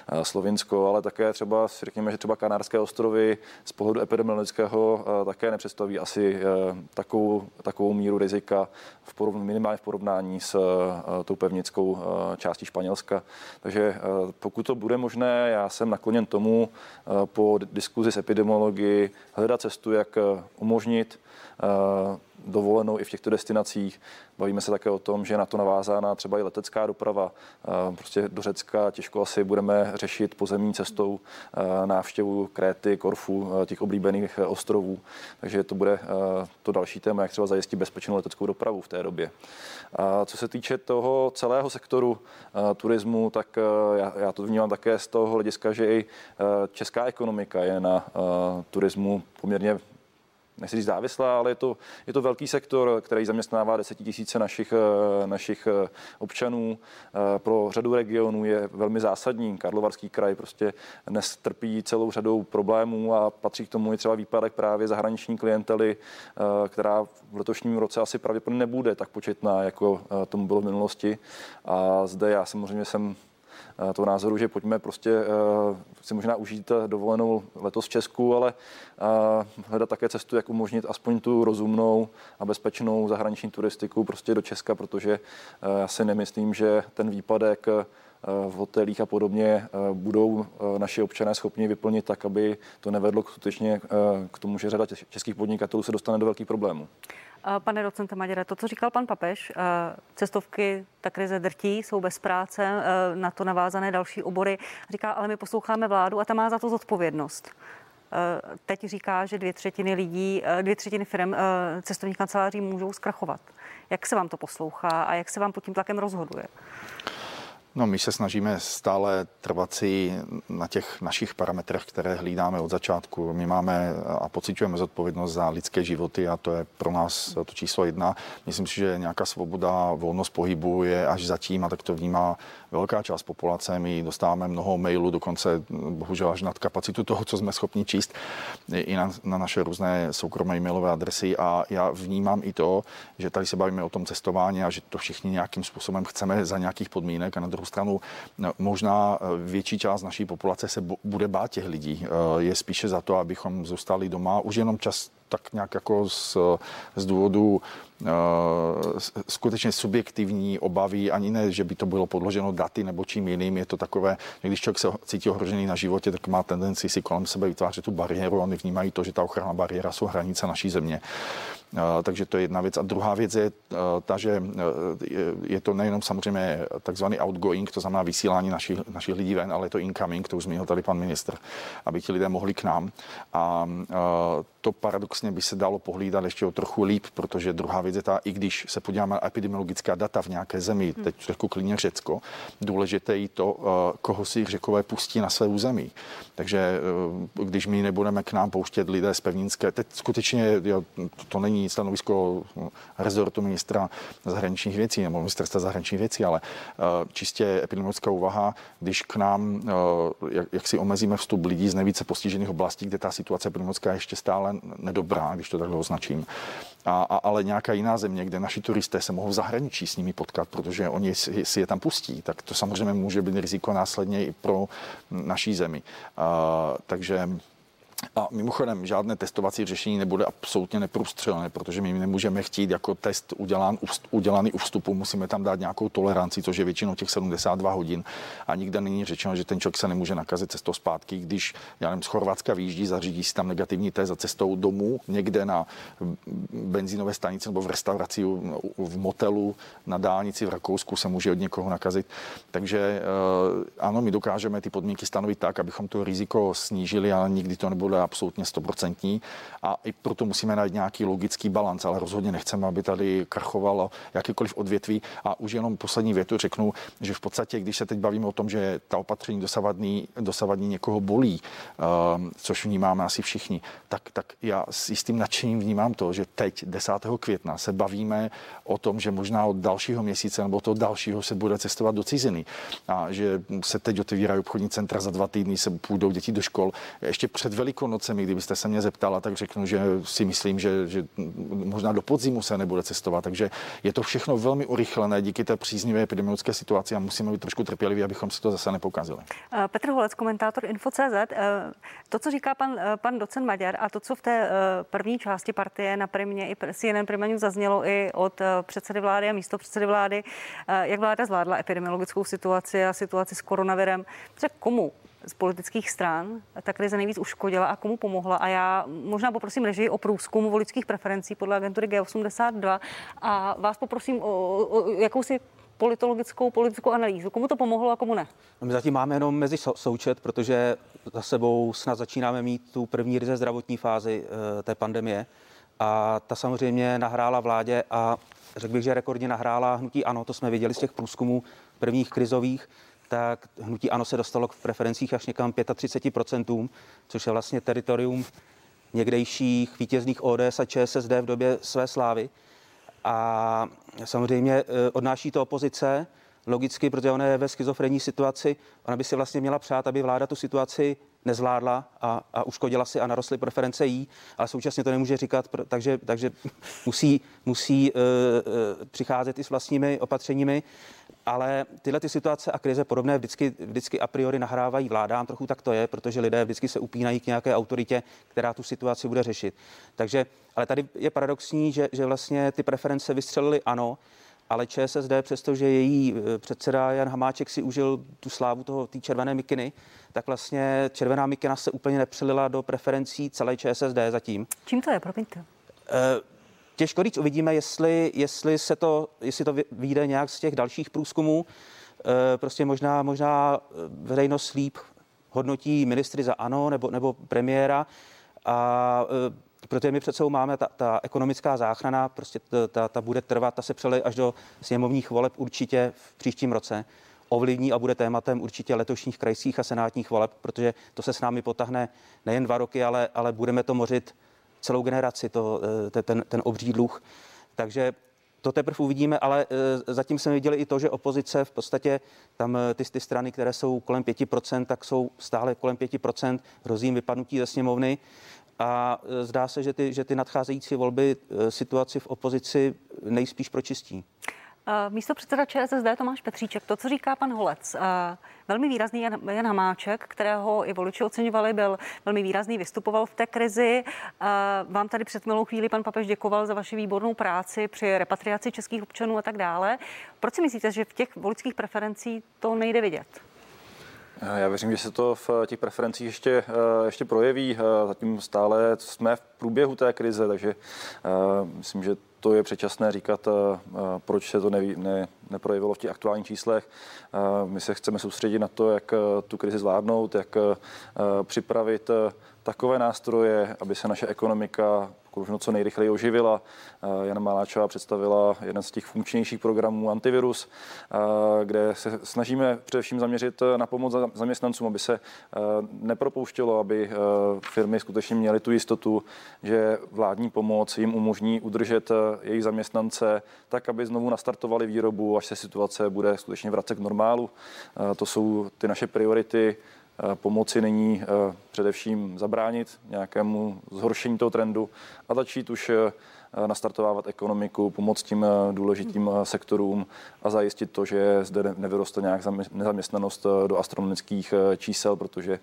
eh, Slovinsko, ale také třeba, řekněme, že třeba Kanárské ostrovy z pohledu epidemiologického eh, také nepředstaví asi takovou, takovou míru rizika v porov, minimálně v porovnání s tou pevnickou částí Španělska. Takže pokud to bude možné, já jsem nakloněn tomu po diskuzi s epidemiology hledat cestu, jak eh, umožnit eh, dovolenou i v těchto destinacích. Bavíme se také o tom, že je na to navázána třeba i letecká doprava. Eh, prostě do Řecka těžko asi budeme řešit pozemní cestou návštěvu Kréty, Korfu, těch oblíbených ostrovů. Takže to bude to další téma, jak třeba zajistit bezpečnou leteckou dopravu v té době. A co se týče toho celého sektoru turismu, tak já, já to vnímám také z toho hlediska, že i česká ekonomika je na turismu poměrně nechci říct závislá, ale je to, je to velký sektor, který zaměstnává desetitisíce našich, našich občanů. Pro řadu regionů je velmi zásadní. Karlovarský kraj prostě dnes trpí celou řadou problémů a patří k tomu i třeba výpadek právě zahraniční klientely, která v letošním roce asi pravděpodobně nebude tak početná, jako tomu bylo v minulosti. A zde já samozřejmě jsem Eh, toho názoru, že pojďme prostě eh, si možná užít dovolenou letos v Česku, ale eh, hledat také cestu, jak umožnit aspoň tu rozumnou a bezpečnou zahraniční turistiku prostě do Česka, protože já si nemyslím, že ten výpadek v hotelích a podobně budou naši občané schopni vyplnit tak, aby to nevedlo skutečně k tomu, že řada českých podnikatelů se dostane do velkých problémů. Pane docente Maděre, to, co říkal pan Papež, eh, cestovky ta krize drtí, jsou bez práce, eh, na to navázané další obory. Říká, ale my posloucháme vládu a ta má za to zodpovědnost. Eh, teď říká, že dvě třetiny lidí, dvě třetiny firm cestovních kanceláří můžou zkrachovat. Jak se vám to poslouchá a jak se vám pod tím tlakem rozhoduje? No, my se snažíme stále trvat si na těch našich parametrech, které hlídáme od začátku. My máme a pocitujeme zodpovědnost za lidské životy a to je pro nás to číslo jedna. Myslím si, že nějaká svoboda, volnost pohybu je až zatím a tak to vnímá velká část populace. My dostáváme mnoho mailů, dokonce bohužel až nad kapacitu toho, co jsme schopni číst i na, na naše různé soukromé e-mailové adresy a já vnímám i to, že tady se bavíme o tom cestování a že to všichni nějakým způsobem chceme za nějakých podmínek a na druhou stranu no, možná eh, větší část naší populace se bude bát těch lidí. Eh, je spíše za to, abychom zůstali doma. Už jenom čas tak nějak jako z, z důvodu uh, skutečně subjektivní obavy, ani ne, že by to bylo podloženo daty nebo čím jiným. Je to takové, že když člověk se cítí ohrožený na životě, tak má tendenci si kolem sebe vytvářet tu bariéru. Oni vnímají to, že ta ochranná bariéra jsou hranice naší země. Uh, takže to je jedna věc. A druhá věc je uh, ta, že je to nejenom samozřejmě takzvaný outgoing, to znamená vysílání našich, našich lidí ven, ale je to incoming, to už zmínil tady pan ministr, aby ti lidé mohli k nám. A to paradoxně by se dalo pohlídat ještě o trochu líp, protože druhá věc je ta, i když se podíváme na epidemiologická data v nějaké zemi, hmm. teď řeknu klidně Řecko, důležité je to, eh, koho si řekové pustí na své území. Takže eh, když my nebudeme k nám pouštět lidé z pevninské, teď skutečně jo, to není stanovisko rezortu ministra zahraničních věcí nebo ministerstva zahraničních věcí, ale eh, čistě epidemiologická úvaha, když k nám, jak, jak si omezíme vstup lidí z nejvíce postižených oblastí, kde ta situace epidemiologická je ještě stále nedobrá, když to takhle označím. A, a, ale nějaká jiná země, kde naši turisté se mohou v zahraničí s nimi potkat, protože oni si, si je tam pustí, tak to samozřejmě může být riziko následně i pro naší zemi. A, takže a mimochodem, žádné testovací řešení nebude absolutně neprůstřelné, protože my nemůžeme chtít jako test udělán, udělaný u vstupu, musíme tam dát nějakou toleranci, což je většinou těch 72 hodin. A nikde není řečeno, že ten člověk se nemůže nakazit cestou zpátky, když já nevím, z Chorvatska vyjíždí, zařídí si tam negativní test za cestou domů, někde na benzínové stanici nebo v restauraci, v motelu, na dálnici v Rakousku se může od někoho nakazit. Takže eh, ano, my dokážeme ty podmínky stanovit tak, abychom to riziko snížili, ale nikdy to nebude bude absolutně stoprocentní a i proto musíme najít nějaký logický balans, ale rozhodně nechceme, aby tady krachovalo jakýkoliv odvětví. A už jenom poslední větu řeknu, že v podstatě, když se teď bavíme o tom, že ta opatření dosavadní, dosavadní někoho bolí, uh, což vnímáme asi všichni, tak, tak já s jistým nadšením vnímám to, že teď 10. května se bavíme o tom, že možná od dalšího měsíce nebo toho dalšího se bude cestovat do ciziny a že se teď otevírají obchodní centra, za dva týdny se půjdou děti do škol. Ještě před velikou Velikonocemi, kdybyste se mě zeptala, tak řeknu, že si myslím, že, že možná do podzimu se nebude cestovat. Takže je to všechno velmi urychlené díky té příznivé epidemiologické situaci a musíme být trošku trpěliví, abychom si to zase nepokazili. Eh, Petr Holec, komentátor Info.cz. Eh, to, co říká pan, eh, pan docent Maďar a to, co v té první části partie na Primě i CNN Primaniu zaznělo i od předsedy vlády a místo předsedy vlády, jak vláda zvládla epidemiologickou situaci a situaci s koronavirem. Komu z politických stran ta krize nejvíc uškodila a komu pomohla. A já možná poprosím režii o průzkum voličských preferencí podle agentury G82 a vás poprosím o, o jakousi politologickou, politickou analýzu. Komu to pomohlo a komu ne? No, my zatím máme jenom mezi součet, protože za sebou snad začínáme mít tu první ryze zdravotní fázi e, té pandemie. A ta samozřejmě nahrála vládě a řekl bych, že rekordně nahrála hnutí ANO, to jsme viděli z těch průzkumů prvních krizových tak hnutí ANO se dostalo k preferencích až někam 35%, což je vlastně teritorium někdejších vítězných ODS a ČSSD v době své slávy. A samozřejmě eh, odnáší to opozice, logicky, protože ona je ve schizofrenní situaci. Ona by si vlastně měla přát, aby vláda tu situaci nezvládla a, a uškodila si a narostly preference jí, ale současně to nemůže říkat, takže, takže musí, musí uh, uh, přicházet i s vlastními opatřeními. Ale tyhle ty situace a krize podobné vždycky, vždycky a priori nahrávají vládám, trochu tak to je, protože lidé vždycky se upínají k nějaké autoritě, která tu situaci bude řešit. Takže, ale tady je paradoxní, že, že vlastně ty preference vystřelily ano, ale ČSSD, přestože její eh, předseda Jan Hamáček si užil tu slávu toho té červené mikiny, tak vlastně červená mikina se úplně nepřelila do preferencí celé ČSSD zatím. Čím to je, promiňte? Eh, těžko říct, uvidíme, jestli, jestli, se to, jestli to vyjde nějak z těch dalších průzkumů. Eh, prostě možná, možná veřejnost líp hodnotí ministry za ANO nebo, nebo premiéra a protože my před sebou máme ta, ta ekonomická záchrana, prostě ta, ta, bude trvat, ta se přelej až do sněmovních voleb určitě v příštím roce ovlivní a bude tématem určitě letošních krajských a senátních voleb, protože to se s námi potahne nejen dva roky, ale, ale budeme to mořit celou generaci, to, eh, ten, ten obří dluh. Takže to teprve uvidíme, ale eh, zatím jsme viděli i to, že opozice v podstatě tam eh, ty, ty strany, které jsou kolem 5%, tak jsou stále kolem 5%, hrozí jim vypadnutí ze sněmovny a e, zdá se, že ty, že ty nadcházející volby e, situaci v opozici nejspíš pročistí. E, místo předseda ČSSD Tomáš Petříček, to, co říká pan Holec, velmi výrazný Jan, Jan Hamáček, kterého i voliči oceňovali, byl velmi výrazný, vystupoval v té krizi. Vám tady před milou chvíli pan papež děkoval za vaši výbornou práci při repatriaci českých občanů a tak dále. Proč si myslíte, že v těch voličských preferencích to nejde vidět? Já věřím, že se to v těch preferencích ještě, eh, ještě projeví. Eh, zatím stále jsme v průběhu té krize, takže eh, myslím, že to je předčasné říkat, proč se to neví, ne, neprojevilo v těch aktuálních číslech. My se chceme soustředit na to, jak tu krizi zvládnout, jak připravit takové nástroje, aby se naše ekonomika možno co nejrychleji oživila. Eh, Jana Maláčová představila jeden z těch funkčnějších programů antivirus, eh, kde se snažíme především zaměřit na pomoc zaměstnancům, aby se eh, nepropouštělo, aby firmy skutečně měly tu jistotu, že vládní pomoc jim umožní udržet jejich zaměstnance tak, aby znovu nastartovali výrobu, až se situace bude skutečně vracet k normálu. To jsou ty naše priority Eh, pomoci není eh, především zabránit nějakému zhoršení toho trendu a začít už eh, nastartovávat ekonomiku, pomoct tím důležitým sektorům a zajistit to, že zde nevyroste nějak nezaměstnanost do astronomických čísel, protože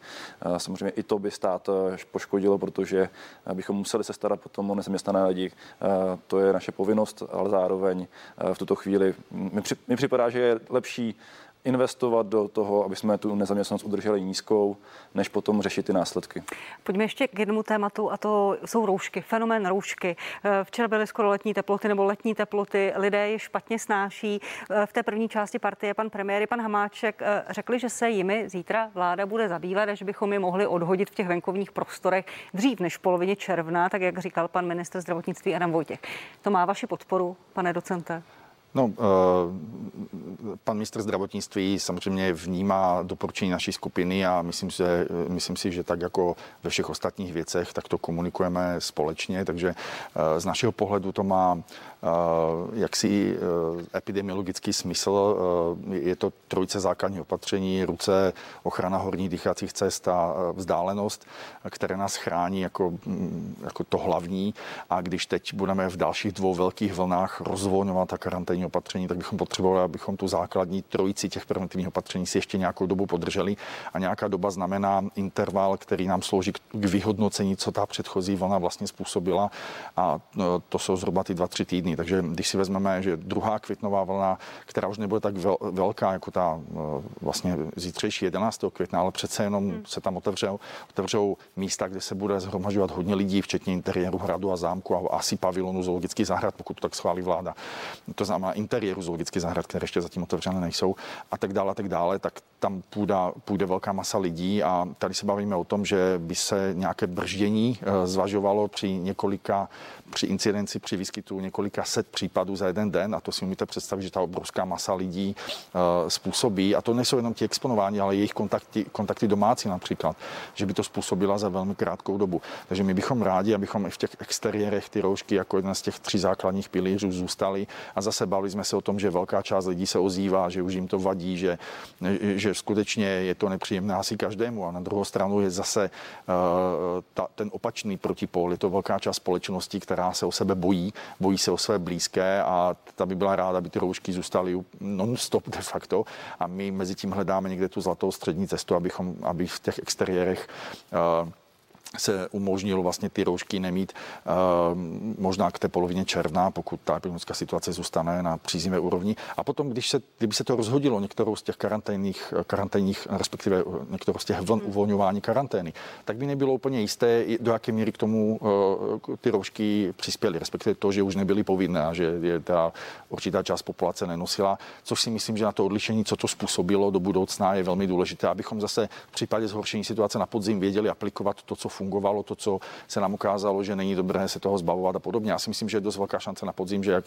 samozřejmě i to by stát poškodilo, protože bychom museli se starat potom o nezaměstnané lidi. To je naše povinnost, ale zároveň v tuto chvíli mi připadá, že je lepší investovat do toho, aby jsme tu nezaměstnanost udrželi nízkou, než potom řešit ty následky. Pojďme ještě k jednomu tématu a to jsou roušky, fenomén roušky. Eh, včera byly skoro letní teploty nebo letní teploty, lidé je špatně snáší. Eh, v té první části partie pan premiér i pan Hamáček eh, řekli, že se jimi zítra vláda bude zabývat, až bychom je mohli odhodit v těch venkovních prostorech dřív než v polovině června, tak jak říkal pan ministr zdravotnictví Adam Vojtěch. To má vaši podporu, pane docente? No, eh, pan ministr zdravotnictví samozřejmě vnímá doporučení naší skupiny a myslím, že, myslím si, že tak jako ve všech ostatních věcech, tak to komunikujeme společně, takže eh, z našeho pohledu to má jaksi eh, epidemiologický smysl. Je to trojice základních opatření, ruce, ochrana horních dýchacích cest a vzdálenost, které nás chrání jako, mm, jako to hlavní. A když teď budeme v dalších dvou velkých vlnách rozvolňovat ta karanténní opatření, tak bychom potřebovali, abychom tu základní trojici těch preventivních opatření si ještě nějakou dobu podrželi. A nějaká doba znamená interval, který nám slouží k vyhodnocení, co ta předchozí vlna vlastně způsobila. A to jsou zhruba ty dva, tři týdny. Takže když si vezmeme, že druhá květnová vlna, která už nebude tak velká jako ta no, vlastně zítřejší 11. května, ale přece jenom hmm. se tam otevřou, otevřou místa, kde se bude zhromažovat hodně lidí, včetně interiéru hradu a zámku a asi pavilonu zoologických zahrad, pokud to tak schválí vláda. To znamená, na interiéru zoologických zahrad, které ještě zatím otevřené nejsou a tak dále, a tak dále, tak tam půjde, půjde velká masa lidí a tady se bavíme o tom, že by se nějaké brždění eh, zvažovalo při několika při incidenci, při výskytu několika set případů za jeden den a to si umíte představit, že ta obrovská masa lidí uh, způsobí, a to nejsou jenom ti exponováni, ale jejich kontakty, kontakty domácí například, že by to způsobila za velmi krátkou dobu. Takže my bychom rádi, abychom i v těch exteriérech ty roušky jako jeden z těch tří základních pilířů zůstaly a zase bavili jsme se o tom, že velká část lidí se ozývá, že už jim to vadí, že, že skutečně je to nepříjemné asi každému. A na druhou stranu je zase uh, ta, ten opačný protipol, je to velká část společnosti, která se o sebe bojí, bojí se o své blízké a ta by byla ráda, aby ty roušky zůstaly non-stop de facto. A my mezi tím hledáme někde tu zlatou střední cestu, abychom, aby v těch exteriérech uh, se umožnilo vlastně ty roušky nemít uh, možná k té polovině června, pokud ta epidemická situace zůstane na příznivé úrovni. A potom, když se, kdyby se to rozhodilo některou z těch karanténních, karanténních respektive některou z těch vln uvolňování karantény, tak by nebylo úplně jisté, do jaké míry k tomu uh, ty roušky přispěly, respektive to, že už nebyly povinné a že je ta určitá část populace nenosila, což si myslím, že na to odlišení, co to způsobilo do budoucna, je velmi důležité, abychom zase v případě zhoršení situace na podzim věděli aplikovat to, co fungovalo, to, co se nám ukázalo, že není dobré se toho zbavovat a podobně. Já si myslím, že je dost velká šance na podzim, že jak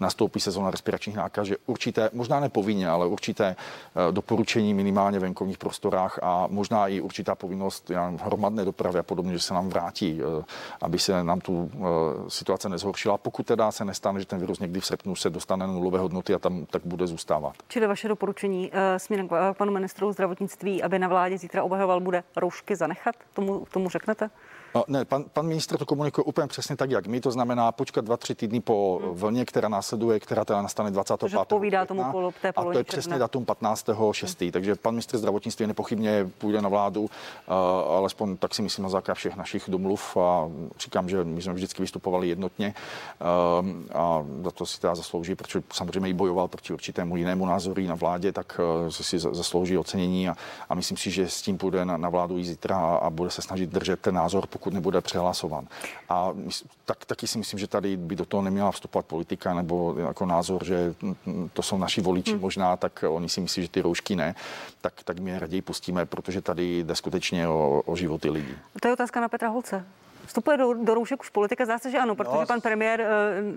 nastoupí sezóna respiračních nákaz, že určité, možná nepovinně, ale určité eh, doporučení minimálně v venkovních prostorách a možná i určitá povinnost hromadné dopravy a podobně, že se nám vrátí, eh, aby se nám tu eh, situace nezhoršila. Pokud teda se nestane, že ten virus někdy v srpnu se dostane na nulové hodnoty a tam tak bude zůstávat. Čili vaše doporučení směrem k panu ministru zdravotnictví, aby na vládě zítra obhajoval, bude roušky zanechat? Tomu, tomu řekne техната No, ne, pan, pan ministr to komunikuje úplně přesně tak, jak my. To znamená počkat dva, tři týdny po hmm. vlně, která následuje, která teda nastane 25. To odpovídá tomu polo, té A to je přesně datum 15. 6. Hmm. Takže pan ministr zdravotnictví nepochybně půjde na vládu, uh, alespoň tak si myslím na základě všech našich domluv a říkám, že my jsme vždycky vystupovali jednotně uh, a za to si teda zaslouží, protože samozřejmě i bojoval proti určitému jinému názoru na vládě, tak uh, si zaslouží ocenění a, a myslím si, že s tím půjde na, na vládu i zítra a, a bude se snažit držet ten názor, pokud nebude přehlasovan. A tak, taky si myslím, že tady by do toho neměla vstupovat politika nebo jako názor, že to jsou naši voliči hmm. možná, tak oni si myslí, že ty roušky ne, tak, tak my je raději pustíme, protože tady jde skutečně o, o životy lidí. To je otázka na Petra Holce. Vstupuje do, do roušek už politika? Zdá se, že ano, protože no. pan premiér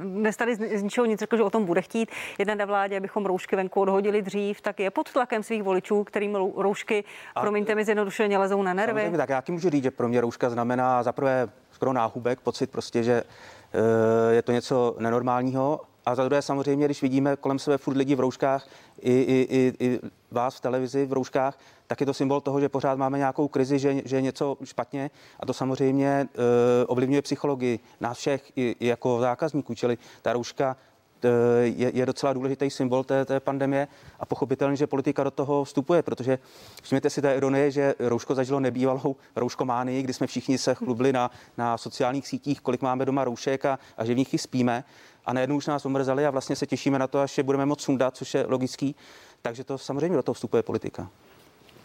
dnes tady z, z ničeho nic řekl, že o tom bude chtít. Jedna na vládě, abychom roušky venku odhodili dřív, tak je pod tlakem svých voličů, kterým roušky, a, promiňte mi, zjednodušeně lezou na nervy. Tak já ti můžu říct, že pro mě rouška znamená zaprvé skoro náhubek, pocit prostě, že e, je to něco nenormálního a za druhé samozřejmě, když vidíme kolem sebe furt lidi v rouškách, i, i, i, i vás v televizi v rouškách, tak je to symbol toho, že pořád máme nějakou krizi, že, že je něco špatně. A to samozřejmě e, ovlivňuje psychologii nás všech i, i jako zákazníků, čili ta rouška e, je, je docela důležitý symbol té, té pandemie a pochopitelně, že politika do toho vstupuje, protože všimněte si té ironie, že rouško zažilo nebývalou rouškománii, kdy jsme všichni se chlubili na, na sociálních sítích, kolik máme doma roušek a, a že v nich i spíme a najednou už nás omrzeli a vlastně se těšíme na to, až je budeme moc sundat, což je logický. Takže to samozřejmě do toho vstupuje politika.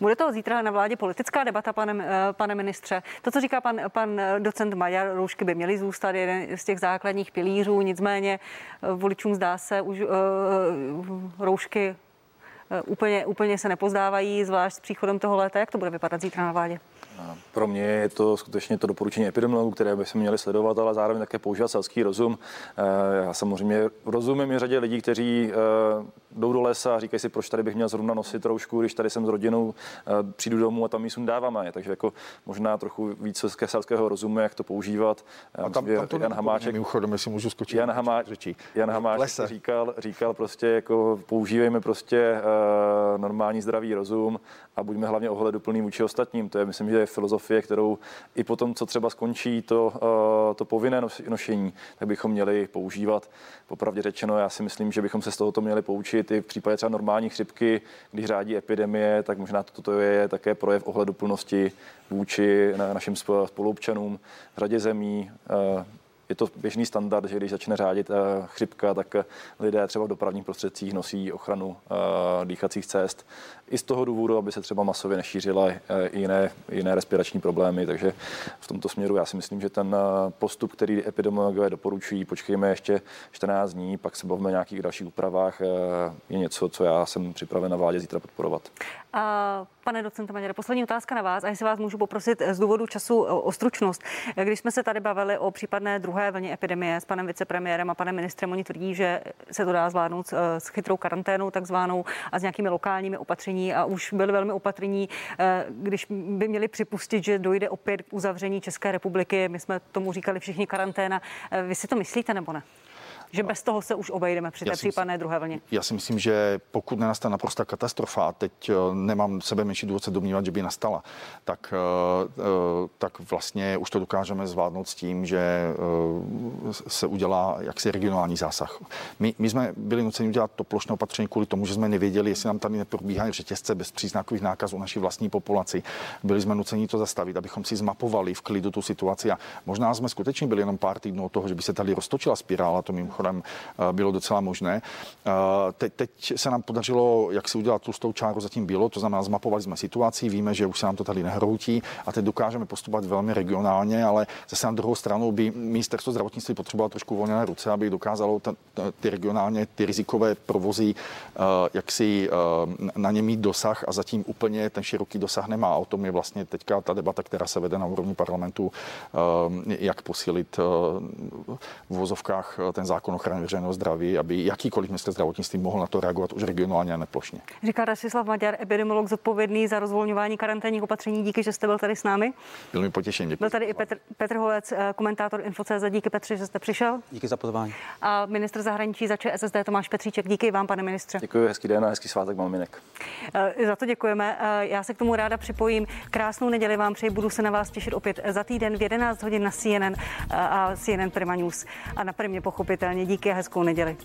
Bude to zítra na vládě politická debata, pane, eh, pane ministře. To, co říká pan, pan docent Maďar, roušky by měly zůstat jeden z těch základních pilířů, nicméně eh, voličům zdá se už uh, roušky úplně, úplně se nepozdávají, zvlášť s příchodem toho léta. Jak to bude vypadat zítra na vládě? Pro mě je to skutečně to doporučení epidemiologů, které by se měli sledovat, ale zároveň také používat selský rozum. Eh, já samozřejmě rozumím i řadě lidí, kteří eh, jdou do lesa a říkají si, proč tady bych měl zrovna nosit roušku, když tady jsem s rodinou, eh, přijdu domů a tam ji sundáváme. Takže jako možná trochu víc selského rozumu, jak to používat. A tam, tam to Jan Hamáček, mimochodem, jestli můžu skočit. Jan, Hamá, Jan Hamáček říkal, říkal prostě, jako používejme prostě normální zdravý rozum a buďme hlavně ohleduplný vůči ostatním. To je, myslím, že je filozofie, kterou i potom, co třeba skončí to, uh, to povinné nošení, tak bychom měli používat. Popravdě řečeno, já si myslím, že bychom se z tohoto měli poučit i v případě třeba normální chřipky, když řádí epidemie, tak možná toto je také projev ohleduplnosti vůči našim spoluobčanům v řadě zemí. Je to běžný standard, že když začne řádit chřipka, tak lidé třeba v dopravních prostředcích nosí ochranu dýchacích cest. I z toho důvodu, aby se třeba masově nešířily i jiné, jiné respirační problémy. Takže v tomto směru já si myslím, že ten postup, který epidemiologové doporučují, počkejme ještě 14 dní, pak se bavíme o nějakých dalších úpravách, je něco, co já jsem připraven na vládě zítra podporovat. A pane docente Maďare, poslední otázka na vás, a jestli vás můžu poprosit z důvodu času o stručnost. Když jsme se tady bavili o případné druhé vlně epidemie s panem vicepremiérem a panem ministrem, oni tvrdí, že se to dá zvládnout s chytrou karanténou takzvanou a s nějakými lokálními opatření a už byli velmi opatrní, eh, když by měli připustit, že dojde opět k uzavření České republiky. My jsme tomu říkali všichni karanténa. Eh, vy si to myslíte nebo ne? Že bez toho se už obejdeme při té případné druhé vlně? Já si myslím, že pokud nenastane naprosta katastrofa, a teď eh, nemám sebe menší důvod se domnívat, že by nastala, tak, eh, eh, tak vlastně už to dokážeme zvládnout s tím, že se udělá jaksi regionální zásah. My, my jsme byli nuceni udělat to plošné opatření kvůli tomu, že jsme nevěděli, jestli nám tady neprobíhají řetězce bez příznakových nákazů naší vlastní populaci. Byli jsme nuceni to zastavit, abychom si zmapovali v klidu tu situaci a možná jsme skutečně byli jenom pár týdnů od toho, že by se tady roztočila spirála, to mimo mimochodem eh, bylo docela možné. Eh, teď, teď se nám podařilo, jak si udělat tlustou čáru, zatím bylo, to znamená, zmapovali jsme situaci, víme, že už se nám to tady nehroutí a teď dokážeme postupovat velmi regionálně, ale zase na druhou stranu by ministerstvo zdravotnictví potřebovalo trošku uvolněné ruce, aby dokázalo ten, ty regionálně ty rizikové provozy, eh, jak si na ně mít dosah a zatím úplně ten široký dosah nemá. O tom je vlastně teďka ta debata, která se vede na úrovni parlamentu, jak posílit v vozovkách ten zákon zákon ochrany veřejného zdraví, aby jakýkoliv minister zdravotnictví mohl na to reagovat už regionálně a neplošně. Říká Rastislav Maďar, epidemiolog zodpovědný za rozvolňování karanténních opatření. Díky, že jste byl tady s námi. Byl mi potěšení. Byl tady i Petr, Petr Holec, eh, komentátor Info.cz. Díky Petře, že jste přišel. Díky za pozvání. A ministr zahraničí za ČSSD Tomáš Petříček. Díky vám, pane ministře. Děkuji, hezký den a hezký svátek maminek. Eh, za to děkujeme. Eh, já se k tomu ráda připojím. Krásnou neděli vám přeji, budu se na vás těšit opět za týden v 11 hodin na CNN a CNN Prima News. A na Primě pochopitelně pozvání. Díky a hezkou neděli.